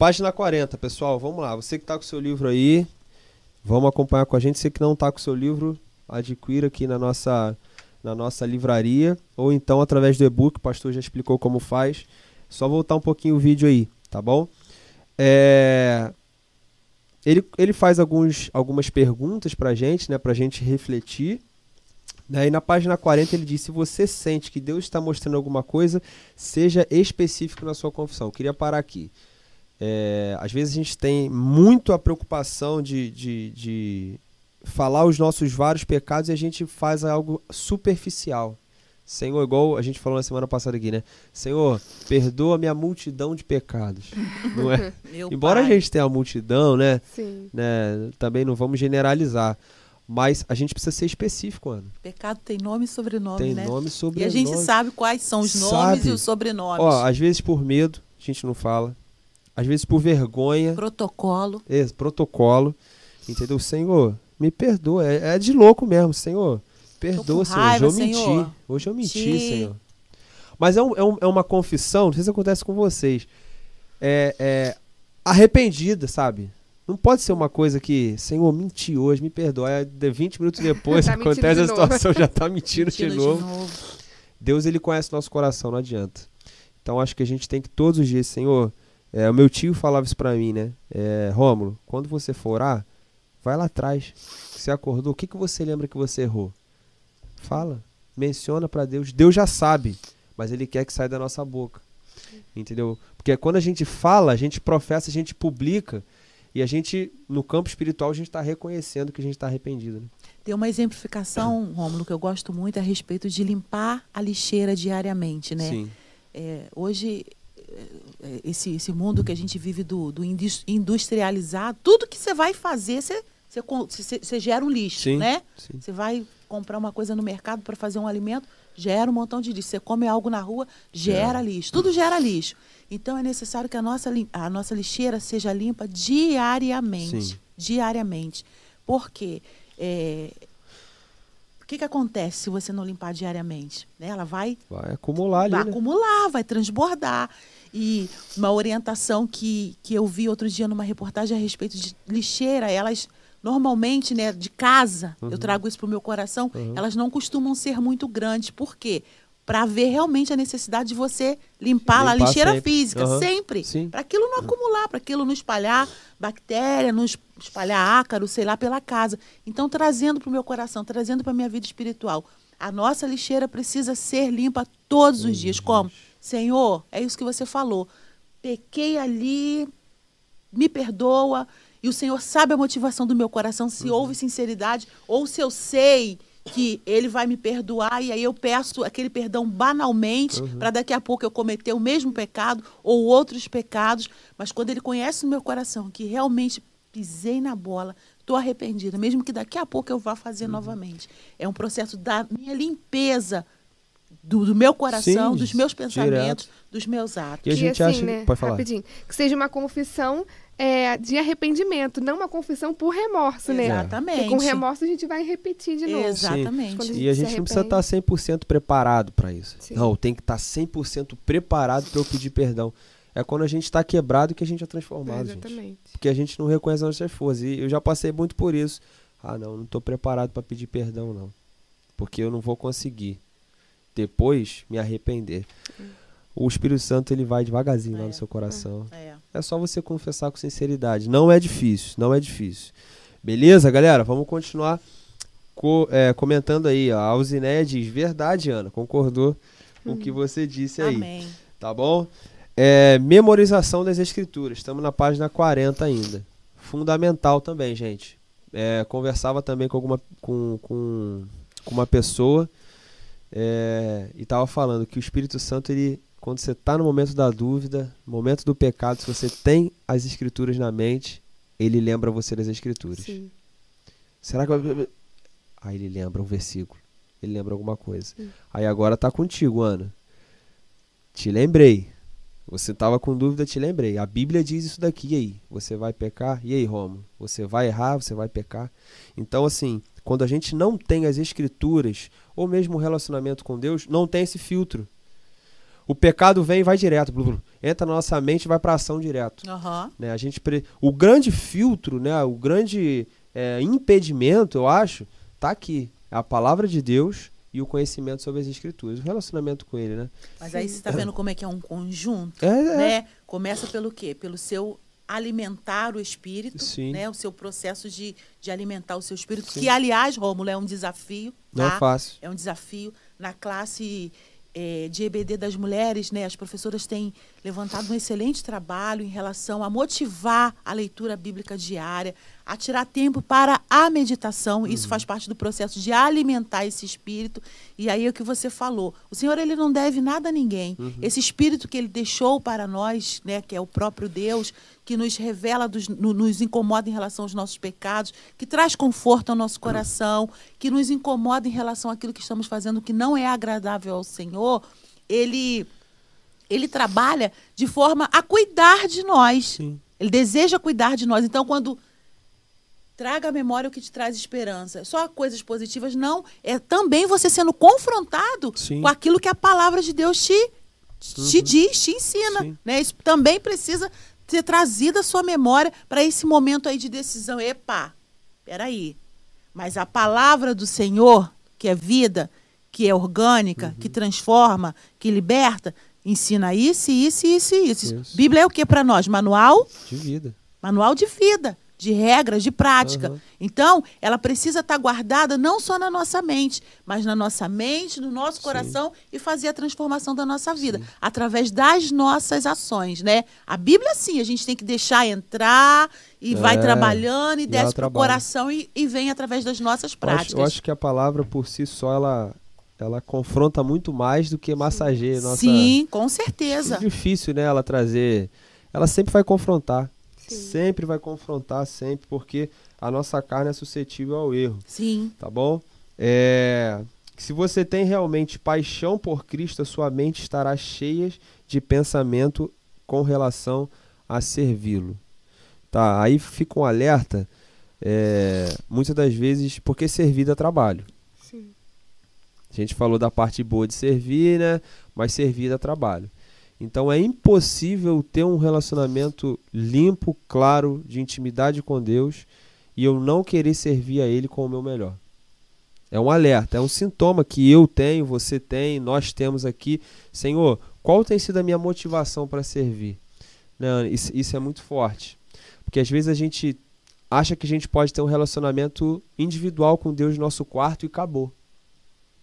Página 40, pessoal, vamos lá. Você que está com o seu livro aí, vamos acompanhar com a gente. Você que não está com o seu livro, adquira aqui na nossa, na nossa livraria. Ou então através do e-book, o pastor já explicou como faz. Só voltar um pouquinho o vídeo aí, tá bom? É... Ele, ele faz alguns, algumas perguntas para a gente, né, para a gente refletir. Aí na página 40 ele diz: se você sente que Deus está mostrando alguma coisa, seja específico na sua confissão. Eu queria parar aqui. É, às vezes a gente tem muito a preocupação de, de, de falar os nossos vários pecados e a gente faz algo superficial. Senhor, igual a gente falou na semana passada aqui, né? Senhor, perdoa minha multidão de pecados. não é? Embora pai. a gente tenha a multidão, né? Sim. né? Também não vamos generalizar. Mas a gente precisa ser específico, Ana. Pecado tem nome e sobrenome, tem né? Tem nome e sobrenome. E a gente sabe quais são os sabe. nomes e os sobrenomes. Ó, às vezes por medo, a gente não fala às vezes por vergonha. Protocolo. É, protocolo. Entendeu? Senhor, me perdoa. É, é de louco mesmo, Senhor. Perdoa, Senhor. Raiva, Hoje eu senhor. menti. Hoje eu menti, Ti. Senhor. Mas é, um, é, um, é, uma confissão, não sei se acontece com vocês. É, é arrependida, sabe? Não pode ser uma coisa que, Senhor, menti hoje, me perdoa. de 20 minutos depois tá acontece a situação, já tá mentindo, mentindo de, novo. de novo. Deus, ele conhece nosso coração, não adianta. Então acho que a gente tem que todos os dias, Senhor, é, o meu tio falava isso pra mim, né? É, Rômulo, quando você for orar, vai lá atrás. Você acordou, o que, que você lembra que você errou? Fala, menciona para Deus. Deus já sabe, mas Ele quer que saia da nossa boca. Entendeu? Porque quando a gente fala, a gente professa, a gente publica, e a gente, no campo espiritual, a gente está reconhecendo que a gente está arrependido. Né? Tem uma exemplificação, Rômulo, que eu gosto muito a respeito de limpar a lixeira diariamente, né? Sim. É, hoje esse, esse mundo que a gente vive do, do industrializado, tudo que você vai fazer, você, você, você gera um lixo, sim, né? Sim. Você vai comprar uma coisa no mercado para fazer um alimento, gera um montão de lixo. Você come algo na rua, gera é. lixo. Tudo gera lixo. Então é necessário que a nossa, a nossa lixeira seja limpa diariamente. Sim. Diariamente. Por quê? É, que, que acontece se você não limpar diariamente? Né? Ela vai, vai acumular ali. Vai né? acumular, vai transbordar. E uma orientação que, que eu vi outro dia numa reportagem a respeito de lixeira, elas normalmente, né, de casa, uhum. eu trago isso para o meu coração, uhum. elas não costumam ser muito grandes. Por quê? Para ver realmente a necessidade de você limpar, limpar a lixeira sempre. física, uhum. sempre. Para aquilo não acumular, para aquilo não espalhar bactéria, não espalhar ácaro, sei lá, pela casa. Então, trazendo para o meu coração, trazendo para a minha vida espiritual. A nossa lixeira precisa ser limpa todos os dias. Como? Senhor, é isso que você falou. Pequei ali, me perdoa, e o Senhor sabe a motivação do meu coração, se uhum. houve sinceridade, ou se eu sei que Ele vai me perdoar, e aí eu peço aquele perdão banalmente, uhum. para daqui a pouco eu cometer o mesmo pecado ou outros pecados, mas quando Ele conhece no meu coração que realmente pisei na bola, estou arrependida, mesmo que daqui a pouco eu vá fazer uhum. novamente. É um processo da minha limpeza do, do, meu coração, Sim, dos meus pensamentos, direto. dos meus atos. E a gente e assim, acha, né, pode falar. Rapidinho, que seja uma confissão é, de arrependimento, não uma confissão por remorso, né? Exatamente. Porque com remorso a gente vai repetir de novo. Exatamente. A e a gente não precisa estar 100% preparado para isso. Sim. Não, tem que estar 100% preparado para eu pedir perdão. É quando a gente está quebrado que a gente é transformado, Exatamente. gente. Porque a gente não reconhece as nossas forças. E eu já passei muito por isso. Ah, não, não estou preparado para pedir perdão, não. Porque eu não vou conseguir depois me arrepender. Hum o Espírito Santo ele vai devagarzinho é, lá no seu coração. É. é só você confessar com sinceridade. Não é difícil, não é difícil. Beleza, galera? Vamos continuar co é, comentando aí. A Alzinéia diz: Verdade, Ana, concordou com o que uhum. você disse aí. Amém. Tá bom? É, memorização das escrituras. Estamos na página 40 ainda. Fundamental também, gente. É, conversava também com, alguma, com, com, com uma pessoa é, e estava falando que o Espírito Santo ele quando você está no momento da dúvida, no momento do pecado, se você tem as escrituras na mente, ele lembra você das escrituras. Sim. Será que. Aí ele lembra um versículo. Ele lembra alguma coisa. Sim. Aí agora está contigo, Ana. Te lembrei. Você estava com dúvida, te lembrei. A Bíblia diz isso daqui e aí. Você vai pecar? E aí, Romo? Você vai errar? Você vai pecar? Então, assim, quando a gente não tem as escrituras, ou mesmo o relacionamento com Deus, não tem esse filtro. O pecado vem e vai direto, entra na nossa mente e vai para ação direto. Uhum. Né? A gente pre... O grande filtro, né? o grande é, impedimento, eu acho, tá aqui. É a palavra de Deus e o conhecimento sobre as escrituras, o relacionamento com ele, né? Mas aí você está vendo como é que é um conjunto, é, é. né? Começa pelo quê? Pelo seu alimentar o espírito, Sim. né? O seu processo de, de alimentar o seu espírito, Sim. que aliás, Rômulo, é um desafio. Não é tá? é fácil. É um desafio na classe é, de EBD das mulheres, né, as professoras têm levantado um excelente trabalho em relação a motivar a leitura bíblica diária, a tirar tempo para a meditação. Isso uhum. faz parte do processo de alimentar esse espírito. E aí é o que você falou. O Senhor ele não deve nada a ninguém. Uhum. Esse espírito que ele deixou para nós, né, que é o próprio Deus, que nos revela, dos, no, nos incomoda em relação aos nossos pecados, que traz conforto ao nosso coração, que nos incomoda em relação àquilo que estamos fazendo que não é agradável ao Senhor, ele ele trabalha de forma a cuidar de nós. Sim. Ele deseja cuidar de nós. Então, quando Traga à memória o que te traz esperança. Só coisas positivas, não. É também você sendo confrontado Sim. com aquilo que a palavra de Deus te, te uhum. diz, te ensina. Né? Isso também precisa ser trazido à sua memória para esse momento aí de decisão. Epa, peraí. Mas a palavra do Senhor, que é vida, que é orgânica, uhum. que transforma, que liberta, ensina isso, isso, isso, isso. isso. Bíblia é o que para nós? Manual de vida. Manual de vida de regras, de prática. Uhum. Então, ela precisa estar guardada não só na nossa mente, mas na nossa mente, no nosso coração sim. e fazer a transformação da nossa vida sim. através das nossas ações, né? A Bíblia sim, a gente tem que deixar entrar e é, vai trabalhando e, desce para o coração e, e, vem através das nossas práticas. Eu acho, eu acho, que a palavra por si só ela ela confronta muito mais do que massageia nossa Sim, com certeza. É difícil, né, ela trazer. Ela sempre vai confrontar. Sempre vai confrontar, sempre, porque a nossa carne é suscetível ao erro. Sim. Tá bom? É, se você tem realmente paixão por Cristo, a sua mente estará cheia de pensamento com relação a servi-lo. Tá, aí fica um alerta, é, muitas das vezes, porque servir dá trabalho. Sim. A gente falou da parte boa de servir, né? Mas servir dá trabalho. Então é impossível ter um relacionamento limpo, claro, de intimidade com Deus e eu não querer servir a Ele com o meu melhor. É um alerta, é um sintoma que eu tenho, você tem, nós temos aqui. Senhor, qual tem sido a minha motivação para servir? Né, isso, isso é muito forte. Porque às vezes a gente acha que a gente pode ter um relacionamento individual com Deus no nosso quarto e acabou.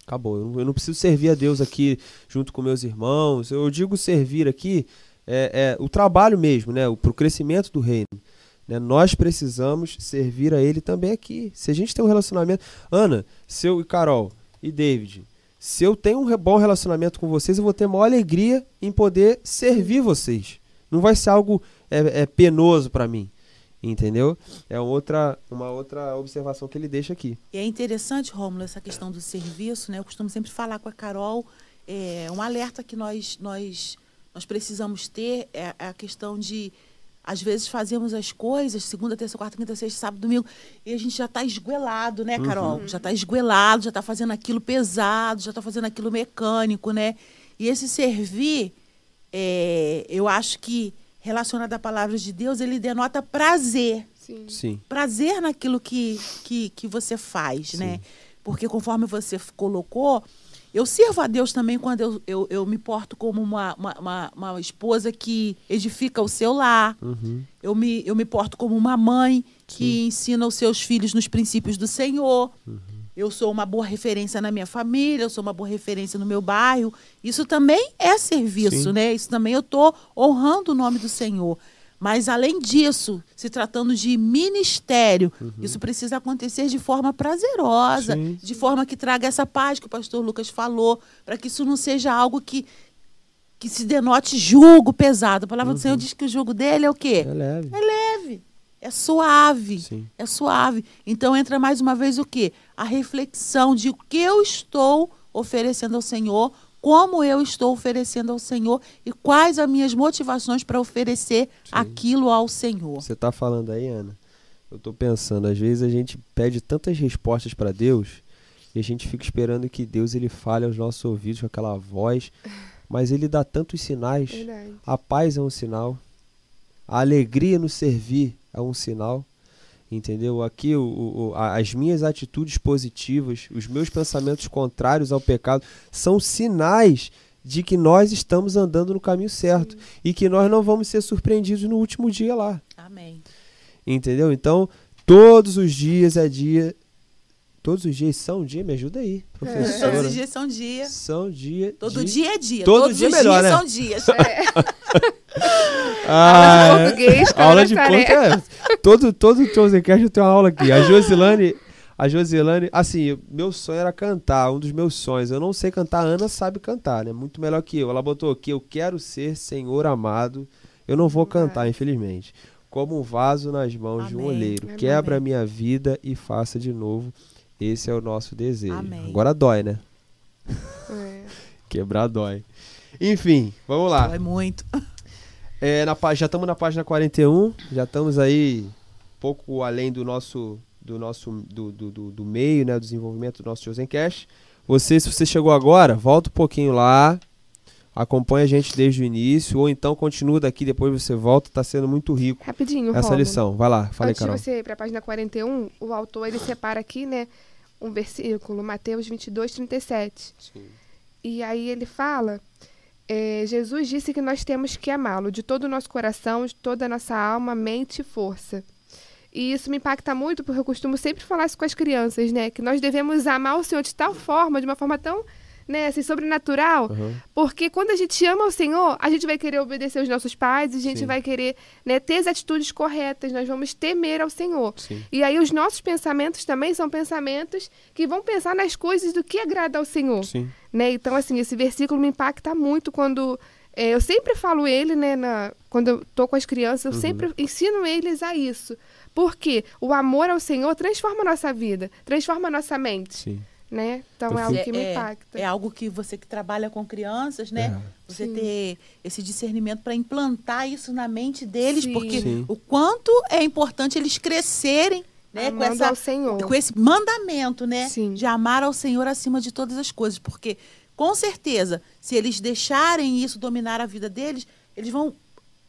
Acabou. Eu não, preciso servir a Deus aqui junto com meus irmãos. Eu digo servir aqui é, é o trabalho mesmo, né? Para o crescimento do reino. Né? Nós precisamos servir a Ele também aqui. Se a gente tem um relacionamento. Ana, seu e Carol e David, se eu tenho um bom relacionamento com vocês, eu vou ter maior alegria em poder servir vocês. Não vai ser algo é, é penoso para mim. Entendeu? É outra, uma outra observação que ele deixa aqui. E é interessante, Rômulo, essa questão do serviço, né? Eu costumo sempre falar com a Carol, é, um alerta que nós, nós, nós precisamos ter é, a questão de às vezes fazemos as coisas, segunda, terça, quarta, quinta, sexta, sábado, domingo, e a gente já está esguelado, né, Carol? Uhum. Já está esguelado, já está fazendo aquilo pesado, já está fazendo aquilo mecânico, né? E esse servir, é, eu acho que relacionado à palavra de Deus, ele denota prazer. Sim. Sim. Prazer naquilo que, que, que você faz, Sim. né? Porque conforme você colocou, eu sirvo a Deus também quando eu, eu, eu me porto como uma, uma, uma, uma, esposa que edifica o seu lar. Uhum. Eu, me, eu me porto como uma mãe que Sim. ensina os seus filhos nos princípios do Senhor. Uhum. Eu sou uma boa referência na minha família, eu sou uma boa referência no meu bairro. Isso também é serviço, Sim. né? Isso também eu estou honrando o nome do Senhor. Mas, além disso, se tratando de ministério, uhum. isso precisa acontecer de forma prazerosa, Sim. de forma que traga essa paz que o pastor Lucas falou, para que isso não seja algo que, que se denote jugo pesado. A palavra uhum. do Senhor diz que o jugo dele é o quê? É leve. É leve. É suave. Sim. É suave. Então entra mais uma vez o quê? A reflexão de o que eu estou oferecendo ao Senhor como eu estou oferecendo ao Senhor e quais as minhas motivações para oferecer Sim. aquilo ao Senhor. Você está falando aí, Ana? Eu estou pensando, às vezes a gente pede tantas respostas para Deus e a gente fica esperando que Deus ele fale aos nossos ouvidos com aquela voz, mas ele dá tantos sinais. Verdade. A paz é um sinal, a alegria no servir é um sinal entendeu? Aqui o, o, as minhas atitudes positivas, os meus pensamentos contrários ao pecado são sinais de que nós estamos andando no caminho certo Sim. e que nós não vamos ser surpreendidos no último dia lá. Amém. Entendeu? Então, todos os dias é dia Todos os dias são dia, me ajuda aí, professora. É. Todos os dias são dia. São dia. Todo dia é dia. Todo Todos dia os melhor, dias né? são dias. É. ah, aula de português, Aula de português. É. Todo, todo Chosencast eu tenho uma aula aqui. A Josilane, a Josilane, assim, meu sonho era cantar, um dos meus sonhos. Eu não sei cantar, a Ana sabe cantar, né? Muito melhor que eu. Ela botou aqui, eu quero ser Senhor amado. Eu não vou cantar, infelizmente. Como um vaso nas mãos Amém. de um olheiro. Amém. Quebra a minha vida e faça de novo esse é o nosso desejo. Amém. Agora dói, né? É. Quebrar dói. Enfim, vamos lá. Dói muito. É, na, já estamos na página 41, já estamos aí um pouco além do nosso do nosso do, do, do, do meio, né, do desenvolvimento do nosso Chosen Cash. Você, se você chegou agora, volta um pouquinho lá, acompanha a gente desde o início, ou então continua daqui, depois você volta, está sendo muito rico. Rapidinho, Essa Romulo. lição, vai lá, fala Antes aí, Carol. de você ir para a página 41, o autor ele separa aqui, né, um versículo, Mateus 22, 37. Sim. E aí ele fala, é, Jesus disse que nós temos que amá-lo de todo o nosso coração, de toda a nossa alma, mente e força. E isso me impacta muito, porque eu costumo sempre falar isso com as crianças, né? Que nós devemos amar o Senhor de tal forma, de uma forma tão né, assim, sobrenatural, uhum. porque quando a gente ama o Senhor, a gente vai querer obedecer os nossos pais, a gente Sim. vai querer né, ter as atitudes corretas, nós vamos temer ao Senhor. Sim. E aí os nossos pensamentos também são pensamentos que vão pensar nas coisas do que agrada ao Senhor. Sim. Né? Então, assim, esse versículo me impacta muito quando é, eu sempre falo ele, né, na, quando eu tô com as crianças, eu uhum. sempre ensino eles a isso. Porque o amor ao Senhor transforma a nossa vida, transforma a nossa mente. Sim. Né? Então é algo que me é, impacta. É algo que você que trabalha com crianças, né? É. Você Sim. ter esse discernimento para implantar isso na mente deles, Sim. porque Sim. o quanto é importante eles crescerem, né, com essa ao Senhor. com esse mandamento, né? Sim. De amar ao Senhor acima de todas as coisas. Porque, com certeza, se eles deixarem isso dominar a vida deles, eles vão.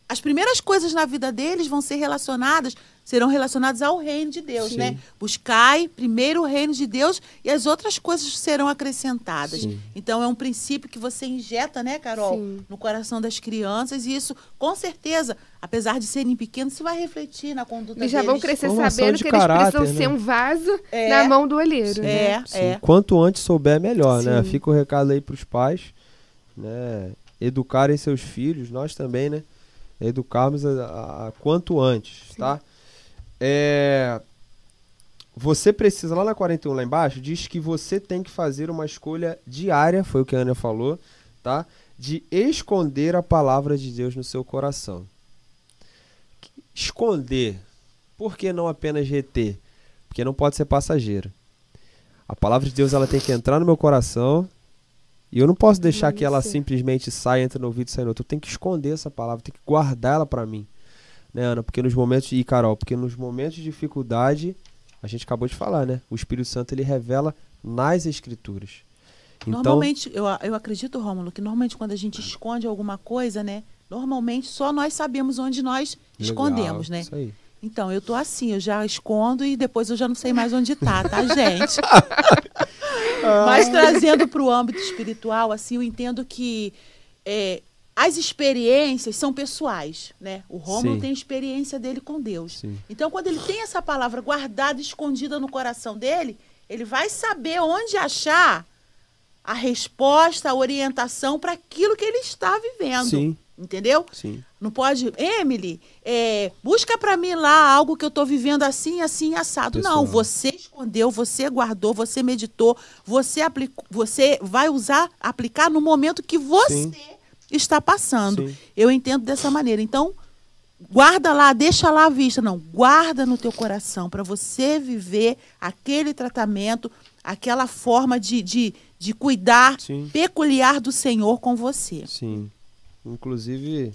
As primeiras coisas na vida deles vão ser relacionadas, serão relacionadas ao reino de Deus, Sim. né? Buscai primeiro o reino de Deus e as outras coisas serão acrescentadas. Sim. Então é um princípio que você injeta, né, Carol, Sim. no coração das crianças e isso, com certeza, apesar de serem pequenos, isso vai refletir na conduta Eles já deles. vão crescer Formação sabendo que eles caráter, precisam né? ser um vaso É. na mão do olheiro. né? É, Sim, é. Quanto antes souber, melhor, né? Fica o recado aí pros pais, né? Educarem seus filhos, nós também, né? Educarmos a, a- a quanto antes, tá? É, você precisa, lá na 41, lá embaixo, diz que você tem que fazer uma escolha diária, foi o que a Ana falou, tá? De esconder a palavra de Deus no seu coração. Esconder. Por que não apenas reter? Porque não pode ser passageiro. A palavra de Deus ela tem que entrar no meu coração. E eu não posso deixar que ela simplesmente saia, entra no ouvido e sai no outro. Eu tenho que esconder essa palavra, tenho que guardar ela pra mim. Né, Ana? Porque nos momentos. E Carol, porque nos momentos de dificuldade, a gente acabou de falar, né? O Espírito Santo ele revela nas Escrituras. Então, Normalmente, eu, eu acredito, Rômulo, que normalmente quando a gente esconde alguma coisa, né? Normalmente só nós sabemos onde nós legal, escondemos, né? Isso aí. Então, eu tô assim, eu já escondo e depois eu já não sei mais onde tá, tá, gente? Mas trazendo para o âmbito espiritual, assim, eu entendo que é, as experiências são pessoais, né? O Rômulo tem a experiência dele com Deus. Sim. Então, quando ele tem essa palavra guardada, escondida no coração dele, ele vai saber onde achar a resposta, a orientação para aquilo que ele está vivendo. Sim. Entendeu? Sim. Não pode. Emily, é, busca para mim lá algo que eu estou vivendo assim, assim, assado. Pessoal. Não, você escondeu, você guardou, você meditou, você aplicou, você vai usar, aplicar no momento que você Sim. Está passando. Sim. Eu entendo dessa maneira. Então, guarda lá, deixa lá à vista. Não, guarda no teu coração para você viver aquele tratamento, aquela forma de, de, de cuidar Sim. peculiar do Senhor com você. Sim. Inclusive,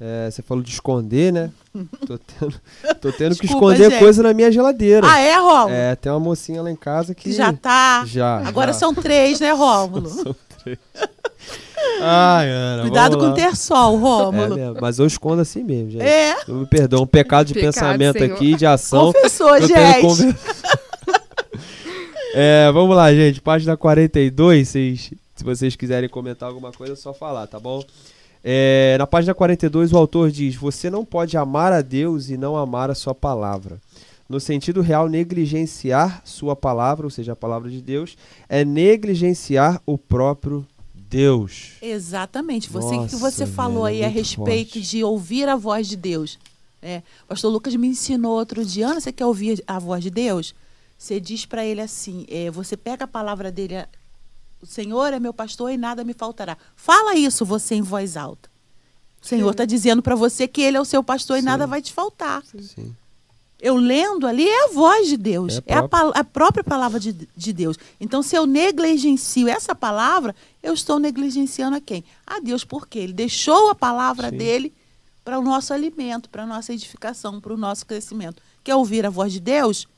é, você falou de esconder, né? Tô tendo, tô tendo que Desculpa, esconder gente. coisa na minha geladeira. Ah, é, Rômulo? É, tem uma mocinha lá em casa que. Já tá. Já. Agora já. são três, né, Rômulo? Ai, Ana. Cuidado vamos com lá. o ter sol, É Rômulo. mesmo, mas eu escondo assim mesmo, gente. É, Eu me perdoo, um pecado de Pecado, pensamento Senhor. aqui, de ação. confessou, gente. conver- é, vamos lá, gente. Página 42, vocês, se vocês quiserem comentar alguma coisa, é só falar, tá bom? É, na página 42, o autor diz: Você não pode amar a Deus e não amar a sua palavra. No sentido real, negligenciar sua palavra, ou seja, a palavra de Deus, é negligenciar o próprio Deus. Exatamente. Você Nossa, que você falou velho, aí é a respeito forte. de ouvir a voz de Deus. É, o pastor Lucas me ensinou outro dia, Ana, você quer ouvir a voz de Deus? Você diz para ele assim, é, você pega a palavra dele, é, o Senhor é meu pastor e nada me faltará. Fala isso você em voz alta. O Senhor Sim. está dizendo para você que ele é o seu pastor e Sim. nada vai te faltar. Sim. Eu lendo ali é a voz de Deus, É é, a a, a própria palavra de, de Deus. Então, se eu negligencio essa palavra, eu estou negligenciando a quem? A Deus, porque Ele deixou a palavra Sim. dele para o nosso alimento, para a nossa edificação, para o nosso crescimento. Quer ouvir a voz de Deus?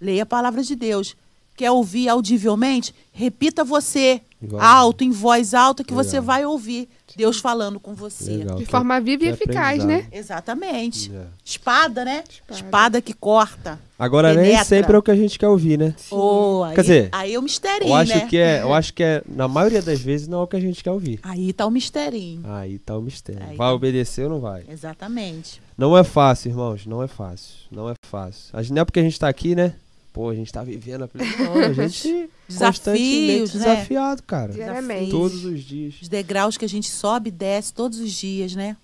Leia a palavra de Deus. Quer ouvir audivelmente? Repita você, Alto, em voz alta, que você Legal. vai ouvir Deus falando com você. Legal. De forma viva e eficaz, né? Exatamente. É. Espada, né? Espada. Espada que corta. Agora nem Penetra. sempre é o que a gente quer ouvir, né? Oh, aí, Quer dizer, aí é o misterinho, Eu acho né? que é, eu acho que é, na maioria das vezes não é o que a gente quer ouvir. Aí tá o misterinho. Aí tá o mistério. Aí vai tá. obedecer ou não vai? Exatamente. Não é fácil, irmãos, não é fácil. Não é fácil. A gente, não é porque a gente tá aqui, né? Pô, a gente tá vivendo a Não, a gente constantemente Desafios, né? desafiado, cara. Diariamente. Todos os dias. Os degraus que a gente sobe e desce todos os dias, né?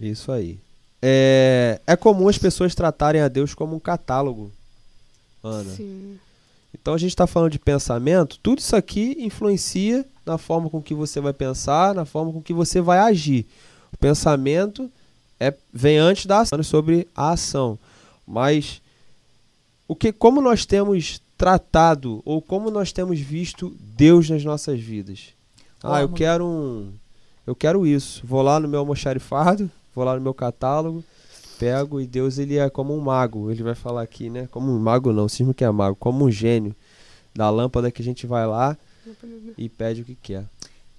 Isso aí. É, é comum as pessoas tratarem a Deus como um catálogo, Ana. Sim. Então a gente está falando de pensamento, tudo isso aqui influencia na forma com que você vai pensar, na forma com que você vai agir. O pensamento é, vem antes da ação, sobre a ação. Mas o que, como nós temos tratado ou como nós temos visto Deus nas nossas vidas. Ah, eu quero um. Eu quero isso. Vou lá no meu almoxarifado, vou lá no meu catálogo, pego e Deus ele é como um mago. Ele vai falar aqui, né? Como um mago não, cismo que é mago, como um gênio da lâmpada que a gente vai lá e pede o que quer.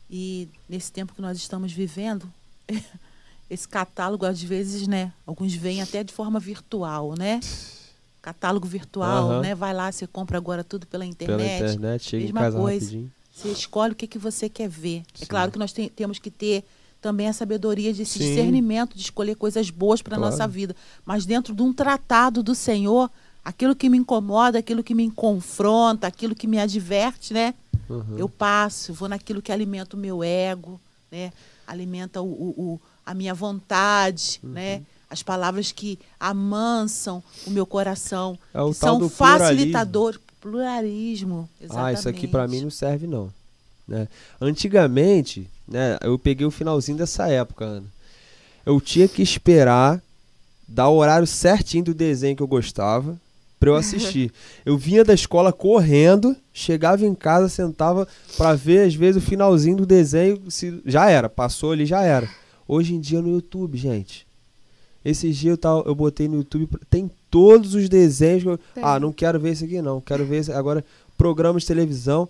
E nesse tempo que nós estamos vivendo, esse catálogo, às vezes, né? Alguns vêm até de forma virtual, né? Catálogo virtual, Aham. né? Vai lá, você compra agora tudo pela Pela internet. internet, chega em mesma casa coisa. rapidinho. Você escolhe o que, que você quer ver. Sim. É claro que nós te- temos que ter também a sabedoria desse Sim. discernimento de escolher coisas boas para a Claro. nossa vida. Mas dentro de um tratado do Senhor, aquilo que me incomoda, aquilo que me confronta, aquilo que me adverte, né? Uhum. Eu passo, vou naquilo que alimenta o meu ego, né? Alimenta o, o- o- a minha vontade, Uhum. né? As palavras que amansam o meu coração, É o são do pluralismo. facilitador, pluralismo. Exatamente. Ah, isso aqui pra mim não serve não. Né? Antigamente, né, eu peguei o finalzinho dessa época, Ana. Eu tinha que esperar dar o horário certinho do desenho que eu gostava pra eu assistir. eu vinha da escola correndo, chegava em casa, sentava pra ver às vezes o finalzinho do desenho, se já era, passou ali já era. Hoje em dia no YouTube, gente. Esses dias eu, tava, eu botei no YouTube, tem todos os desenhos. que eu- ah, não quero ver esse aqui não, quero ver esse, agora programas de televisão.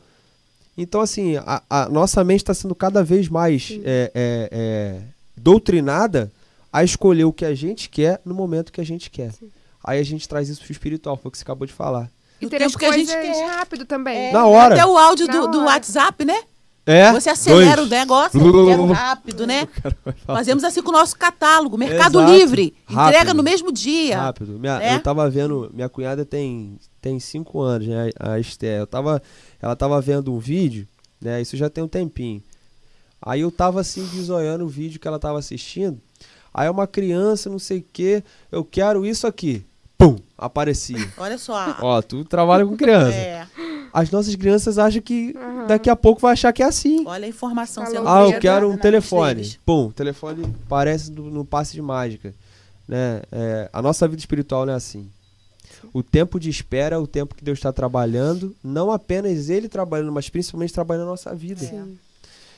Então, assim, a, a nossa mente está sendo cada vez mais é, é, é, doutrinada a escolher o que a gente quer no momento que a gente quer. Sim. Aí a gente traz isso pro espiritual, foi o que você acabou de falar. E tempo que a gente quer. rápido também. É, Na hora. Até o áudio do, do. WhatsApp, né? É? Você acelera dois. o negócio, quero rápido, né? Fazemos assim com o nosso catálogo. Mercado Exato. Livre. Entrega Rápido. no mesmo dia. Rápido. Minha, É? Eu tava vendo, minha cunhada tem, tem cinco anos, né? A Esther. Eu tava, ela tava vendo um vídeo, né? Isso já tem um tempinho. Aí eu tava assim, bisoiando o vídeo que ela tava assistindo. Aí uma criança, não sei o que, eu quero isso aqui. Pum! Aparecia. Olha só. Ó, tu trabalha com criança. É, As nossas crianças acham que Aham. daqui a pouco vai achar que é assim. olha a informação sendo Ah, eu quero um mente telefone. deles. Pum, o telefone parece no, no passe de mágica. Né? É, a nossa vida espiritual não é assim. O tempo de espera é o tempo que Deus está trabalhando, não apenas Ele trabalhando, mas principalmente trabalhando na nossa vida. Sim.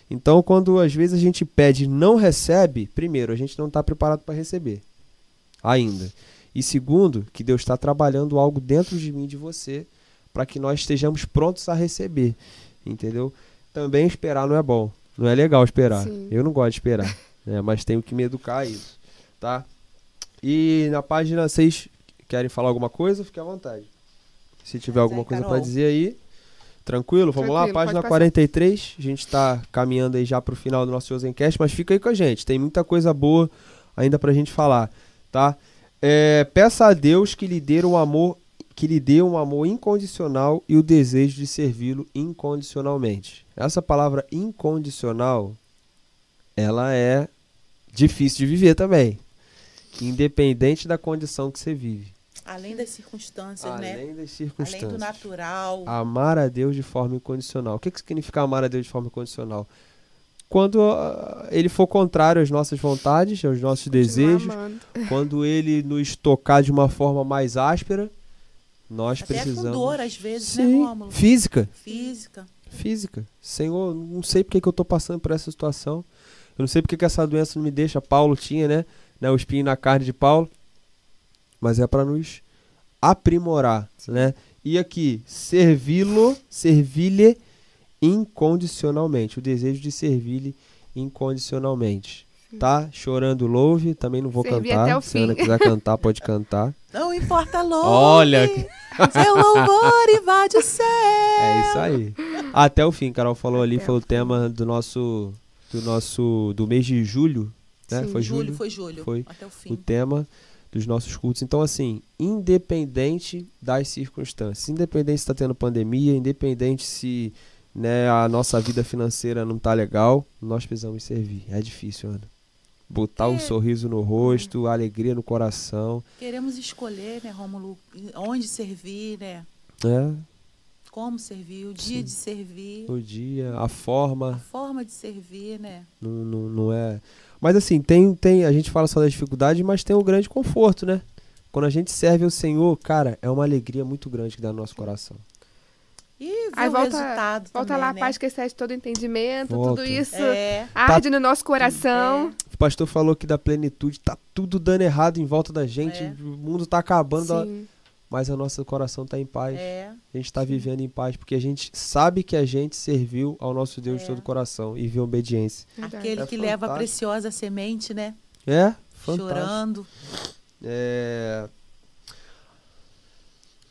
Então, quando às vezes a gente pede e não recebe, primeiro, a gente não está preparado para receber. Ainda. E segundo, que Deus está trabalhando algo dentro de mim e de você para que nós estejamos prontos a receber. Entendeu? Também esperar não é bom. Não é legal esperar. Sim. Eu não gosto de esperar. né? Mas tenho que me educar a isso. Tá? E na página 6, querem falar alguma coisa? Fique à vontade. Se tiver Mas alguma aí, coisa para dizer aí. Tranquilo? Vamos lá, Tranquilo, página pode passar. 43. A gente está caminhando aí já para o final do nosso Chosencast, mas fica aí com a gente. Tem muita coisa boa ainda pra gente falar, tá? É, peça a Deus que lhe dê um amor, que lhe dê um amor incondicional e o desejo de servi-lo incondicionalmente. Essa palavra incondicional, ela é difícil de viver também, independente da condição que você vive. Além das circunstâncias, né? Além das Além circunstâncias. do natural. Amar a Deus de forma incondicional. O que, que significa amar a Deus de forma incondicional? Quando ah, ele for contrário às nossas vontades, aos nossos desejos, amando. quando ele nos tocar de uma forma mais áspera, nós Até precisamos. com dor, às vezes, né, Sim, Rômulo? física, Física. física. Senhor, não sei porque que eu tô passando por essa situação. Eu não sei porque que essa doença não me deixa. Paulo tinha, né? né o espinho na carne de Paulo. Mas é para nos aprimorar, né? E aqui, servi-lo, servi-lhe incondicionalmente. O desejo de servir-lhe incondicionalmente. Tá? Chorando louve, também não vou Servir cantar. Se a Ana fim. quiser cantar, pode cantar. Não importa longe. Olha, Seu louvor invade o céu. É isso aí. Até o fim, Carol falou ali, foi o o tema do nosso do nosso do mês de julho, né? Sim, foi julho, julho, foi julho. Foi Até o o fim. tema dos nossos cultos. Então assim, independente das circunstâncias, independente se está tendo pandemia, independente se né, a nossa vida financeira não tá legal, nós precisamos servir. É difícil, Ana. Botar um É. sorriso no rosto, a alegria no coração, Queremos escolher, né, Rômulo, onde servir, né? né? Como servir, o dia Sim. de servir, O dia, a a forma, forma de servir, né? Não, não, não é. Mas assim, tem, tem. A gente fala só da dificuldade, mas tem um grande conforto, né? Quando a gente serve ao Senhor, cara, é uma alegria muito grande que dá no nosso coração. E Aí o volta, resultado volta também, lá a né? paz que excede todo entendimento, Volta. tudo isso É, arde no nosso coração. O pastor falou que da plenitude tá tudo dando errado em volta da gente, É. o mundo tá acabando, Sim. mas o nosso coração tá em paz. é. A gente está vivendo em paz, porque a gente sabe que a gente serviu ao nosso Deus de É. todo o coração e viu obediência. Verdade. Aquele É que leva a fantástico. preciosa semente, né? É, fantástico. Chorando. É...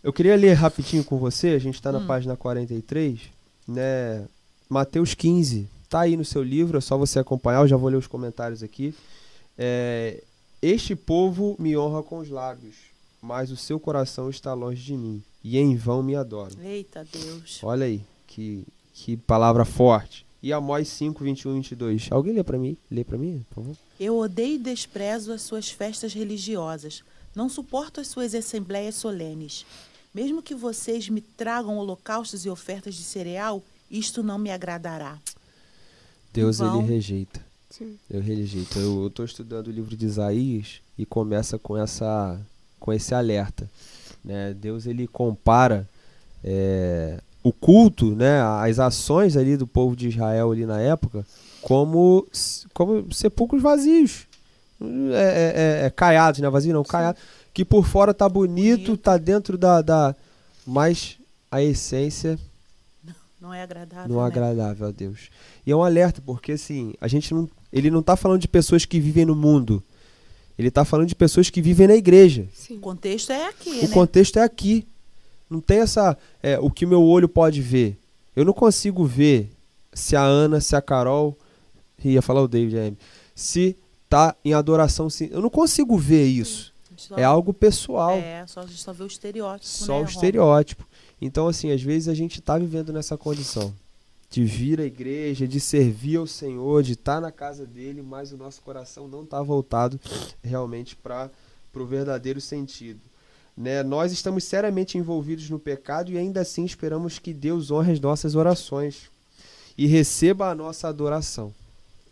Eu queria ler rapidinho com você, a gente está na Hum. página 43, né? Mateus 15, tá aí no seu livro, é só você acompanhar, eu já vou ler os comentários aqui. É, Este povo me honra com os lábios, mas o seu coração está longe de mim, e em vão me adoram. Eita Deus. Olha aí, que, que palavra forte. E Amós 5, 21 22. Alguém lê pra mim? Lê pra mim, por favor. Eu odeio e desprezo as suas festas religiosas. Não suporto as suas assembleias solenes. Mesmo que vocês me tragam holocaustos e ofertas de cereal, isto não me agradará. Deus Vão. ele rejeita. Sim. Eu rejeito. Eu estou estudando o livro de Isaías e começa com essa com esse alerta, né? Deus ele compara é, o culto, né, as ações ali do povo de Israel ali na época, como como sepulcros vazios, é, é, é, é caiados, né? Vazio não, caiados, que por fora tá bonito, Bonito. tá dentro da, da mas a essência Não é agradável. não né? agradável a Deus. E é um alerta, porque assim, a gente não. Ele não está falando de pessoas que vivem no mundo. Ele está falando de pessoas que vivem na igreja. Sim. O contexto é aqui, O né? contexto é aqui. Não tem essa. é, o que meu olho pode ver. Eu não consigo ver se a Ana, se a Carol. Ia falar o David M. Se tá em adoração. sim. Eu não consigo ver isso. É algo pessoal. É, só, a gente só vê o estereótipo, Só né, o estereótipo. Então, assim, às vezes a gente está vivendo nessa condição de vir à igreja, de servir ao Senhor, de estar na casa dele, mas o nosso coração não está voltado realmente para o verdadeiro sentido. Né? Nós estamos seriamente envolvidos no pecado e ainda assim esperamos que Deus honre as nossas orações e receba a nossa adoração.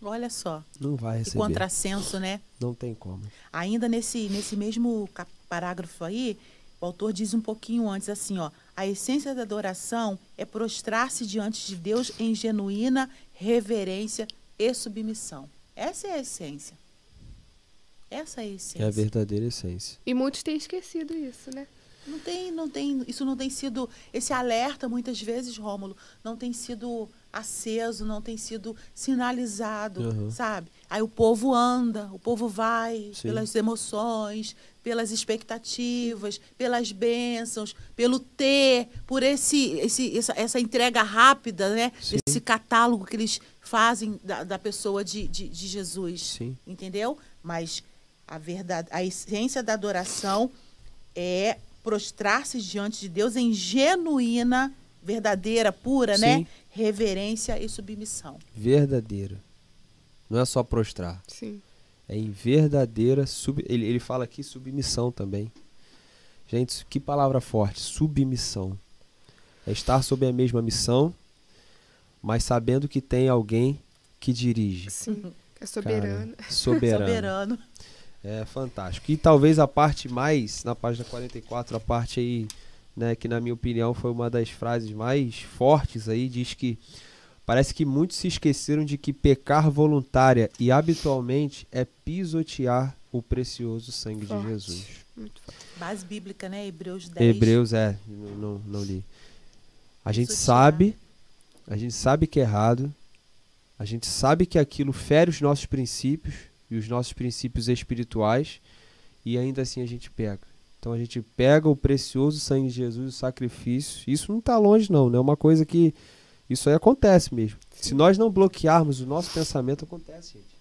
Olha só, Não vai que receber. contrassenso, né? Não tem como. Ainda nesse, nesse mesmo parágrafo aí, o autor diz um pouquinho antes assim, ó, a essência da adoração é prostrar-se diante de Deus em genuína reverência e submissão. Essa é a essência. Essa é a essência. É a verdadeira essência. E muitos têm esquecido isso, né? Não tem, não tem, isso não tem sido, esse alerta muitas vezes, Rômulo, não tem sido aceso, não tem sido sinalizado, Uhum. sabe? Aí o povo anda, o povo vai Sim. pelas emoções, pelas expectativas, pelas bênçãos, pelo ter, por esse, esse essa, essa entrega rápida, né? Sim. Esse catálogo que eles fazem da, da pessoa de, de, de Jesus Sim. entendeu? Mas a verdade, a essência da adoração é prostrar-se diante de Deus em genuína, verdadeira, pura, né? Sim. Reverência e submissão. Verdadeira. Não é só prostrar. Sim. É em verdadeira sub... ele, ele fala aqui submissão também. Gente, que palavra forte, submissão. É estar sob a mesma missão, mas sabendo que tem alguém que dirige. Sim. É Cara, soberano. soberano. Soberano. É fantástico. E talvez a parte mais, na página 44, a parte aí, né, que na minha opinião foi uma das frases mais fortes aí, diz que parece que muitos se esqueceram de que pecar voluntária e habitualmente é pisotear o precioso sangue Forte. de Jesus. Muito forte. Base bíblica, né? Hebreus 10. Hebreus é, não, não, li. A gente Pisotear. sabe, a gente sabe que é errado, a gente sabe que aquilo fere os nossos princípios e os nossos princípios espirituais e ainda assim a gente pega. Então a gente pega o precioso sangue de Jesus, o sacrifício. Isso não está longe não, não é uma coisa que isso aí acontece mesmo. Se nós não bloquearmos o nosso pensamento, acontece, gente.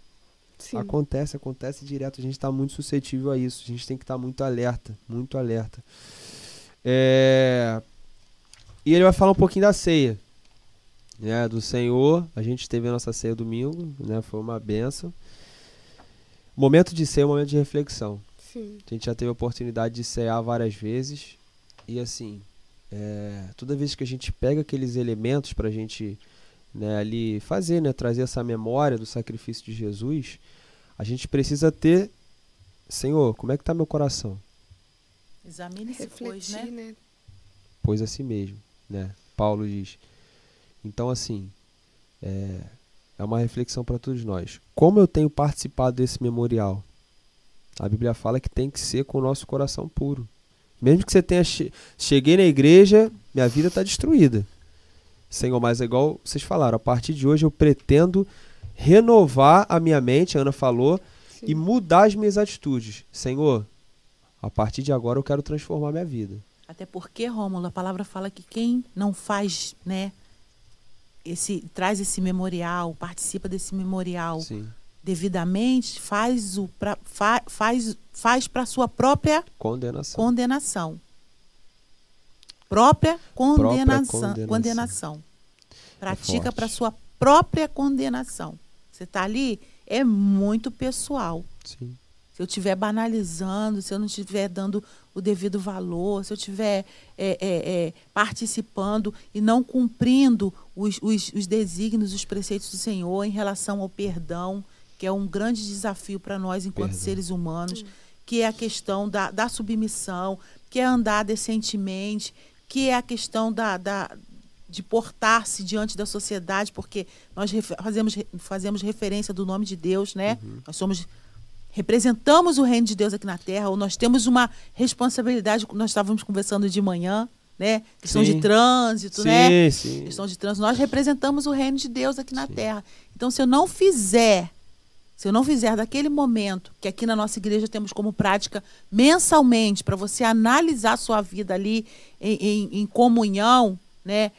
Sim. Acontece, acontece direto. A gente está muito suscetível a isso. A gente tem que estar muito alerta, muito alerta. É, E ele vai falar um pouquinho da ceia, né? Do Senhor. A gente teve a nossa ceia domingo, né? Foi uma benção. Momento de ceia momento de reflexão. Sim. A gente já teve a oportunidade de cear várias vezes. E assim, é, toda vez que a gente pega aqueles elementos para a gente né, ali fazer, né, trazer essa memória do sacrifício de Jesus, a gente precisa ter, Senhor, como é que está meu coração? Examine-se, pois, Refletir, né? né? Pois a si mesmo, né? Paulo diz. Então, assim, é, é uma reflexão para todos nós. Como eu tenho participado desse memorial? A Bíblia fala que tem que ser com o nosso coração puro. Mesmo que você tenha. Che cheguei na igreja, minha vida está destruída. Senhor, mas é igual vocês falaram, a partir de hoje eu pretendo renovar a minha mente, a Ana falou, Sim. e mudar as minhas atitudes. Senhor, a partir de agora eu quero transformar minha vida. Até porque, Rômulo, a palavra fala que quem não faz, né, esse traz esse memorial, participa desse memorial Sim. Devidamente, faz o pra, fa, faz faz para sua própria condenação. condenação. Própria condenação, condenação. condenação. Pratica é para sua própria condenação. Você está ali, é muito pessoal. Sim. Se eu estiver banalizando, se eu não estiver dando o devido valor, se eu estiver é, é, é, participando e não cumprindo os, os, os desígnios, os preceitos do Senhor em relação ao perdão, que é um grande desafio para nós enquanto perdão. seres humanos, que é a questão da, da submissão, que é andar decentemente, que é a questão da, da de portar-se diante da sociedade, porque nós fazemos, fazemos referência do nome de Deus, né? Uhum. Nós somos representamos o reino de Deus aqui na terra, ou nós temos uma responsabilidade, nós estávamos conversando de manhã, né? Questão sim. de trânsito, sim, né? Sim. Questão de trânsito. Nós representamos o reino de Deus aqui na sim. terra. Então, se eu não fizer, se eu não fizer daquele momento, que aqui na nossa igreja temos como prática mensalmente, para você analisar a sua vida ali em, em, em comunhão, né?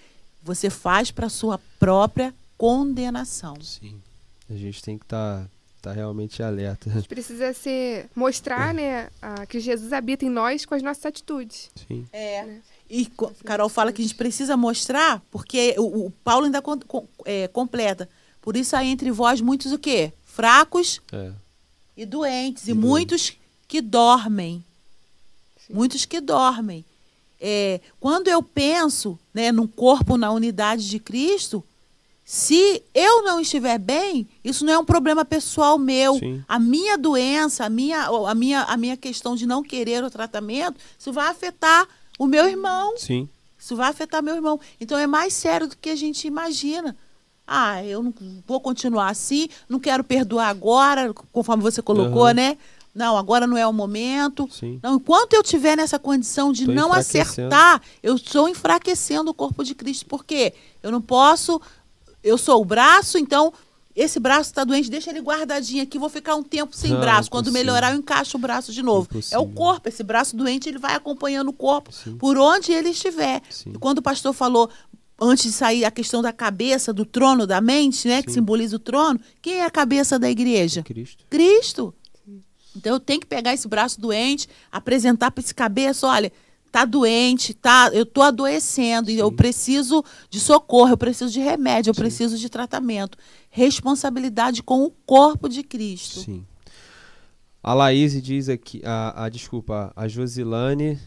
Você faz para sua própria condenação. Sim. A gente tem que estar. Tá tá realmente alerta. A gente precisa se mostrar, né, a, que Jesus habita em nós com as nossas atitudes. Sim. É. Né? E Carol fala que a gente precisa mostrar, porque o, o Paulo ainda com, com, é, completa. Por isso há entre vós muitos o quê? Fracos é. e doentes, e, e muitos que dormem. Sim. Muitos que dormem. É, quando eu penso né, num corpo na unidade de Cristo, se eu não estiver bem, isso não é um problema pessoal meu. Sim. A minha doença, a minha, a, minha, a minha questão de não querer o tratamento, isso vai afetar o meu irmão. Sim. Isso vai afetar meu irmão. Então é mais sério do que a gente imagina. Ah, eu não vou continuar assim, não quero perdoar agora, conforme você colocou, uhum. né? Não, agora não é o momento. Sim. Não, enquanto eu tiver nessa condição de Tô não acertar, eu estou enfraquecendo o corpo de Cristo. Por quê? Eu não posso eu sou o braço, então esse braço está doente, deixa ele guardadinho aqui, vou ficar um tempo sem Não, braço. Quando melhorar, eu encaixo o braço de novo. Impossível. É o corpo, esse braço doente, ele vai acompanhando o corpo Sim. por onde ele estiver. Sim. E quando o pastor falou, antes de sair, a questão da cabeça, do trono da mente, né, Sim. que simboliza o trono, quem é a cabeça da igreja? Cristo. Cristo. Então eu tenho que pegar esse braço doente, apresentar para esse cabeça, olha, tá doente, tá, eu tô adoecendo e eu preciso de socorro, eu preciso de remédio, eu Sim. preciso de tratamento. Responsabilidade com o corpo de Cristo. Sim. A Laís diz aqui, a, a desculpa, a Josilane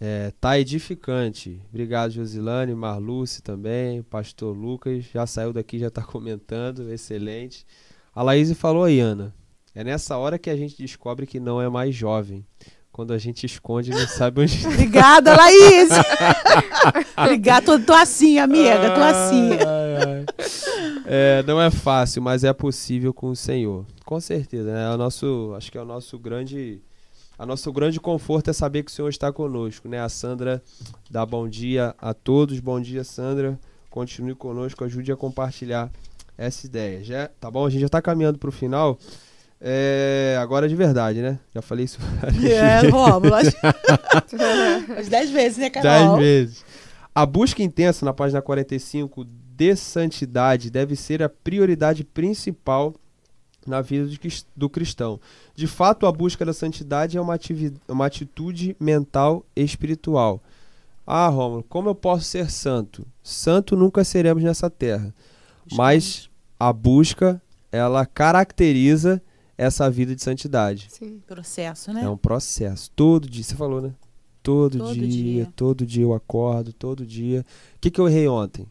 é, tá edificante. Obrigado, Josilane, Marluce também, pastor Lucas, já saiu daqui, já está comentando, excelente. A Laís falou aí, Ana, é nessa hora que a gente descobre que não é mais jovem quando a gente esconde, não sabe onde. Obrigada, Laís! Obrigada, tô, tô, assim, amiga, tô assim. Ai, ai. É, não é fácil, mas é possível com o Senhor. Com certeza, né? É o nosso, acho que é o nosso grande. A nosso grande conforto é saber que o Senhor está conosco, né? A Sandra dá bom dia a todos. Bom dia, Sandra. Continue conosco, ajude a compartilhar essa ideia. Já, tá bom? A gente já está caminhando para o final. É, agora de verdade, né? Já falei isso várias é, vezes. Rômulo, as dez vezes, né, Carol? Dez vezes. A busca intensa na página 45 de santidade deve ser a prioridade principal na vida do cristão. De fato, a busca da santidade é uma, uma atitude mental e espiritual. Ah, Rômulo, como eu posso ser santo? Santo nunca seremos nessa terra. Mas a busca, ela caracteriza essa vida de santidade. Sim. Processo, né? É um processo. Todo dia, você falou, né? Todo, todo dia, dia, todo dia eu acordo, todo dia. O que, que eu errei ontem?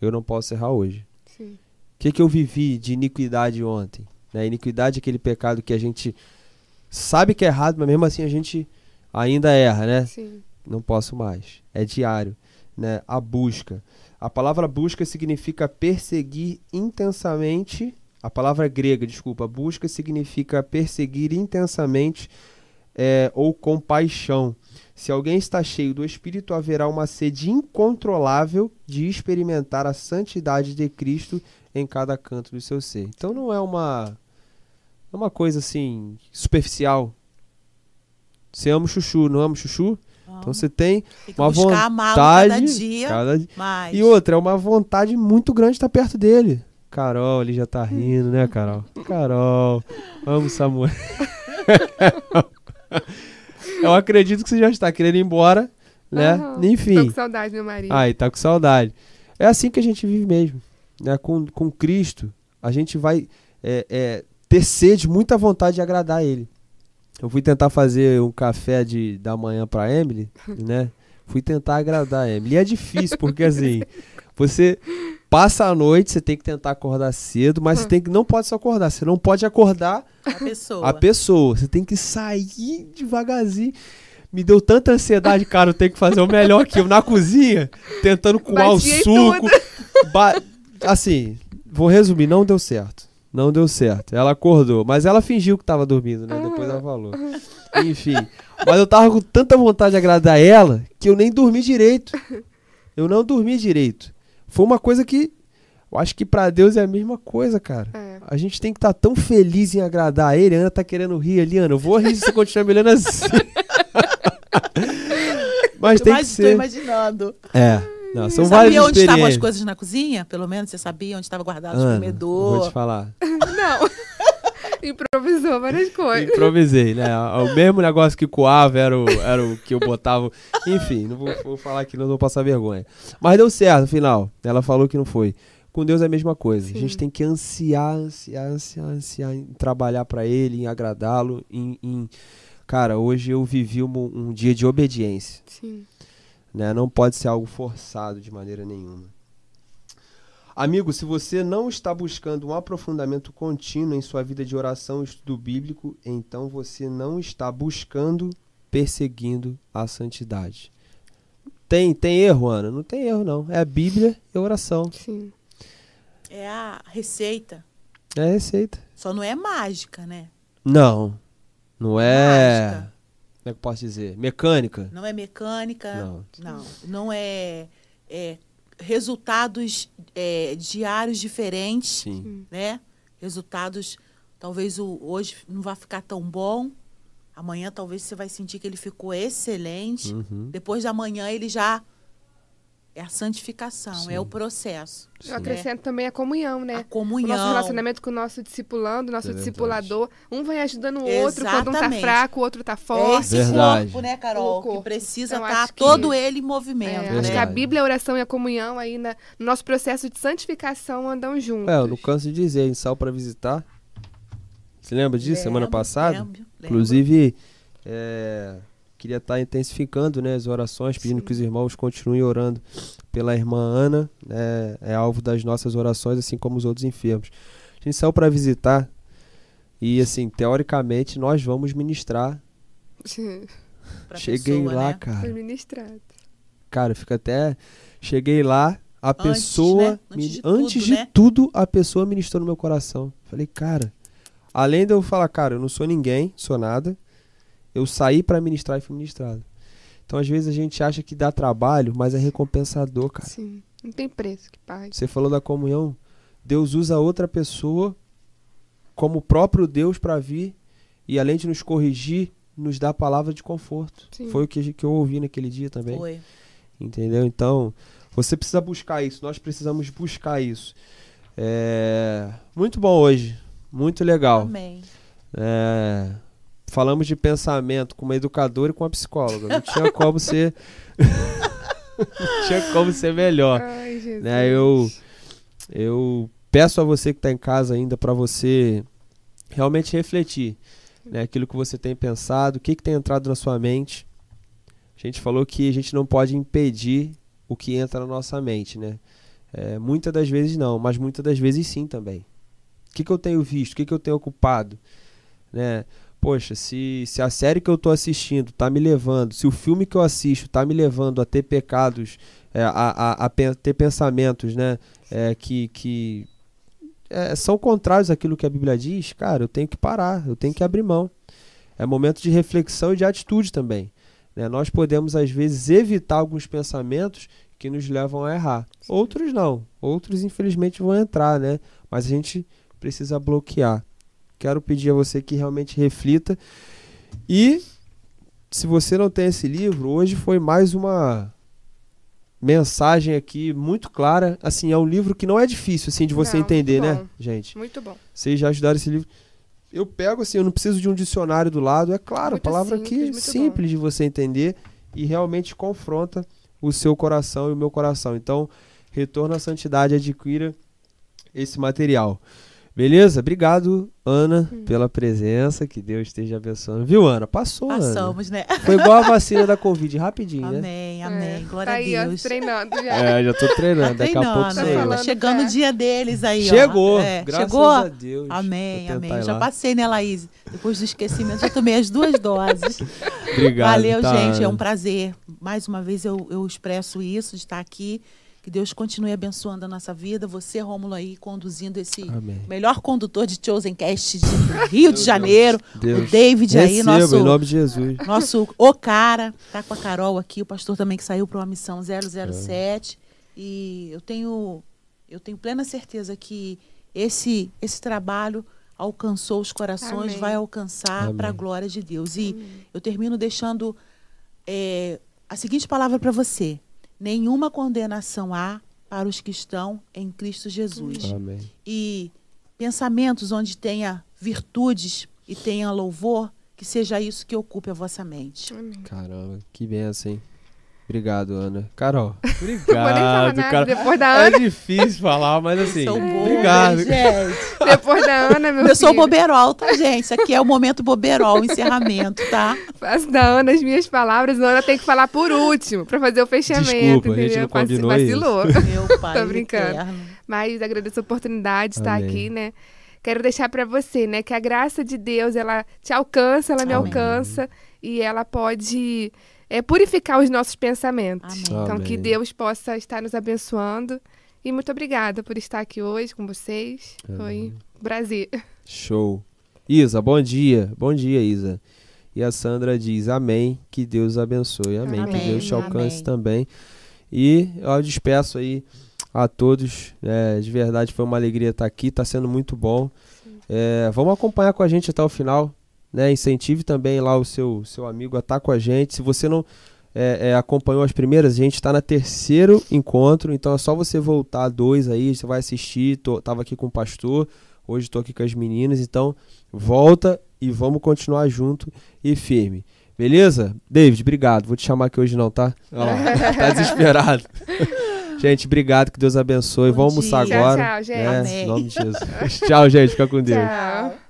Eu não posso errar hoje. Que, que eu vivi de iniquidade ontem? Né? Iniquidade é aquele pecado que a gente sabe que é errado, mas mesmo assim a gente ainda erra, né? Sim. Não posso mais. É diário. né, a busca. A palavra busca significa perseguir intensamente. A palavra grega, desculpa, busca significa perseguir intensamente é, ou com paixão. Se alguém está cheio do Espírito, haverá uma sede incontrolável de experimentar a santidade de Cristo em cada canto do seu ser. Então não é uma, é uma coisa assim superficial. Você ama o chuchu, não ama o chuchu? Então você tem, Tem uma vontade. cada dia cada- mais. E outra, é uma vontade muito grande estar perto dele. Carol ali já tá rindo, né, Carol? Carol, amo Samuel. Eu acredito que você já está querendo ir embora, né? Tô Enfim. com saudade, meu marido. Ai, tá com saudade. É assim que a gente vive mesmo. Né? Com, com Cristo, a gente vai é, é, ter sede, muita vontade de agradar Ele. Eu fui tentar fazer um café de, da manhã pra Emily, né? Fui tentar agradar a Emily. E é difícil, porque assim, você passa a noite, você tem que tentar acordar cedo, mas você tem que, não pode só acordar, você não pode acordar a pessoa. a pessoa. Você tem que sair devagarzinho. Me deu tanta ansiedade, cara. Eu tenho que fazer o melhor que eu na cozinha, tentando coar o Batia suco. Ba- assim, vou resumir, não deu certo. Não deu certo. Ela acordou, mas ela fingiu que tava dormindo, né? Depois ela falou. Enfim. Mas eu tava com tanta vontade de agradar ela que eu nem dormi direito. Eu não dormi direito. Foi uma coisa que eu acho que pra Deus é a mesma coisa, cara. É. A gente tem que estar tão feliz em agradar ele. A Ana tá querendo rir ali, Ana. Eu vou rir se você continuar me olhando assim. Mas Eu tem que mais- tô ser. imaginando. É. Não, são Você várias sabia onde estavam as coisas na cozinha? Pelo menos você sabia onde estava guardado o Ana, comedor. vou te falar. Não. Improvisou várias coisas. Improvisei, né? O mesmo negócio que coava era o, era o que eu botava. Enfim, não vou, vou falar aqui, não vou passar vergonha. Mas deu certo, no final. Ela falou que não foi. Com Deus é a mesma coisa. A Sim. gente tem que ansiar, ansiar, ansiar, ansiar em trabalhar pra Ele, em agradá-lo. Em, em- Cara, hoje eu vivi um, um dia de obediência. Sim. né? Não pode ser algo forçado de maneira nenhuma. Amigo, se você não está buscando um aprofundamento contínuo em sua vida de oração e estudo bíblico, então você não está buscando, perseguindo a santidade. Tem, tem erro, Ana? Não tem erro, não. É a Bíblia e a oração. Sim. É a receita. É a receita. Só não é mágica, né? Não. Não é. Mágica. Como é que eu posso dizer? Mecânica. Não é mecânica. Não. Não. Não é, é resultados é, diários diferentes, Sim. né? Resultados, talvez o, hoje não vai ficar tão bom. Amanhã talvez você vai sentir que ele ficou excelente. Uhum. Depois da manhã ele já é a santificação, Sim. é o processo. Eu acrescento também a comunhão, né? A O comunhão. nosso relacionamento com o nosso discipulando, nosso É discipulador. Um vai ajudando o outro quando um tá fraco, o outro tá É forte. esse Verdade. corpo, né, Carol? O corpo. Que precisa Então, estar que- todo ele em movimento. É, né? acho que a. Bíblia, a oração e a comunhão aí na- no nosso processo de santificação andam juntos. É, eu não canso de dizer, em sal para visitar. Você lembra disso semana Lembro, passada? lembro, lembro. Inclusive, é, queria estar intensificando né, as orações, pedindo Sim. que os irmãos continuem orando pela irmã Ana. né, é alvo das nossas orações, assim como os outros enfermos. A gente saiu para visitar e, assim, teoricamente, nós vamos ministrar. Cheguei pessoa, lá, né? cara. Foi ministrado. Cara, fica até. Cheguei lá, a Antes, pessoa. né? Antes de antes tudo, de né? tudo, a pessoa ministrou no meu coração. Falei, cara. Além de eu falar, cara, eu não sou ninguém, sou nada. Eu saí pra ministrar e fui ministrado. Então, às vezes, a gente acha que dá trabalho, mas é recompensador, cara. Sim. Não tem preço que pague. Você falou da comunhão. Deus usa outra pessoa como o próprio Deus pra vir e, além de nos corrigir, nos dá palavra de conforto. Sim. Foi o que, que eu ouvi naquele dia também. Foi. Entendeu? Então, você precisa buscar isso. Nós precisamos buscar isso. É, Muito bom hoje. Muito legal. Amém. É, Falamos de pensamento com uma educadora e com uma psicóloga. Não tinha como ser. Não tinha como ser melhor. Ai, Jesus. Né? Eu, eu peço a você que está em casa ainda para você realmente refletir né? aquilo que você tem pensado, o que, que tem entrado na sua mente. A gente falou que a gente não pode impedir o que entra na nossa mente, né? É, muitas das vezes não, mas muitas das vezes sim também. O que, que eu tenho visto? O que, que eu tenho ocupado? Né? Poxa, se, se a série que eu tô assistindo tá me levando, se o filme que eu assisto tá me levando a ter pecados, é, a, a, a ter pensamentos, né, é, que, que é, são contrários àquilo que a Bíblia diz, cara, eu tenho que parar, eu tenho que abrir mão. É momento de reflexão e de atitude também. né? Nós podemos, às vezes, evitar alguns pensamentos que nos levam a errar. Outros não. Outros, infelizmente, vão entrar, né? Mas a gente precisa bloquear. Quero pedir a você que realmente reflita. E se você não tem esse livro, hoje foi mais uma mensagem aqui muito clara. Assim, é um livro que não é difícil assim de você Não, entender, né, bom. gente? Muito bom. Vocês já ajudaram esse livro. Eu pego assim, eu não preciso de um dicionário do lado. É claro, Muito a palavra simples, aqui é muito simples de você entender e realmente confronta o seu coração e o meu coração. Então, Retorno à Santidade, adquira esse material. Beleza? Obrigado, Ana, Hum. pela presença. Que Deus esteja abençoando. Viu, Ana? Passou, Ana. Passamos, né? Foi igual a vacina da Covid, rapidinho, né? Amém, amém. É, Glória tá a aí, ó, Deus. treinando já. É, já tô treinando. Daqui a pouco. Tá chegando é. o dia deles aí, ó. Chegou, É, graças chegou? a Deus. Amém, amém. Já passei, né, Laís? Depois do esquecimento, já tomei as duas doses. Obrigado. Valeu, tá, gente. É um Ana. prazer. Mais uma vez eu, eu expresso isso, de estar aqui. Que Deus continue abençoando a nossa vida. Você, Rômulo, aí, conduzindo esse Amém. melhor condutor de Chosen Cast de Rio de Janeiro. Deus. O David aí, Receba, nosso, em nome de Jesus. nosso o cara. Tá com a Carol aqui, o pastor também que saiu para uma missão 007. E eu tenho, eu tenho plena certeza que esse, esse trabalho alcançou os corações, Amém. vai alcançar Amém. para a glória de Deus. E eu termino deixando é, a seguinte palavra para você: nenhuma condenação há para os que estão em Cristo Jesus. Amém. E pensamentos onde tenha virtudes e tenha louvor, que seja isso que ocupe a vossa mente. Amém. Caramba, que benção, hein? Obrigado, Ana. Carol, Não vou nem falar obrigado, nada. cara. Depois da É Ana, difícil falar, mas assim, Sou boba, obrigado. gente. depois da Ana, meu Eu sou filho. boberol, tá, gente? Isso aqui é o momento boberol, o encerramento, tá? Faço da Ana as minhas palavras, a Ana tem que falar por último, pra fazer o fechamento, Desculpa, a gente entendeu? não combinou vacilou. isso. Meu pai Tô brincando. eterno. Mas agradeço a oportunidade de estar Amém. aqui, né? Quero deixar pra você, né, que a graça de Deus, ela te alcança, ela me Amém. alcança e ela pode é, purificar os nossos pensamentos. Amém. Então, Amém. que Deus possa estar nos abençoando. E muito obrigada por estar aqui hoje com vocês. Foi um prazer. Show. Isa, bom dia. Bom dia, Isa. E a Sandra diz: Amém. Que Deus abençoe. Amém. Amém, Que Deus te alcance amém. também. E eu despeço aí a todos. É, de verdade, foi uma alegria estar aqui. Está sendo muito bom. É, vamos acompanhar com a gente até o final. Né? Incentive também lá o seu, seu amigo a estar com a gente. Se você não é, é, acompanhou as primeiras, a gente está na terceiro encontro. Então é só você voltar dois aí. Você vai assistir. Tô, tava aqui com o pastor. Hoje estou aqui com as meninas. Então volta e vamos continuar junto e firme. Beleza? David, obrigado. Vou te chamar aqui hoje não, tá? Lá, tá desesperado. gente, obrigado. Que Deus abençoe. Bom Vamos almoçar dia. agora. Tchau, tchau, gente. né? Amém. Em nome de Jesus. tchau, gente. Fica com Deus. Tchau.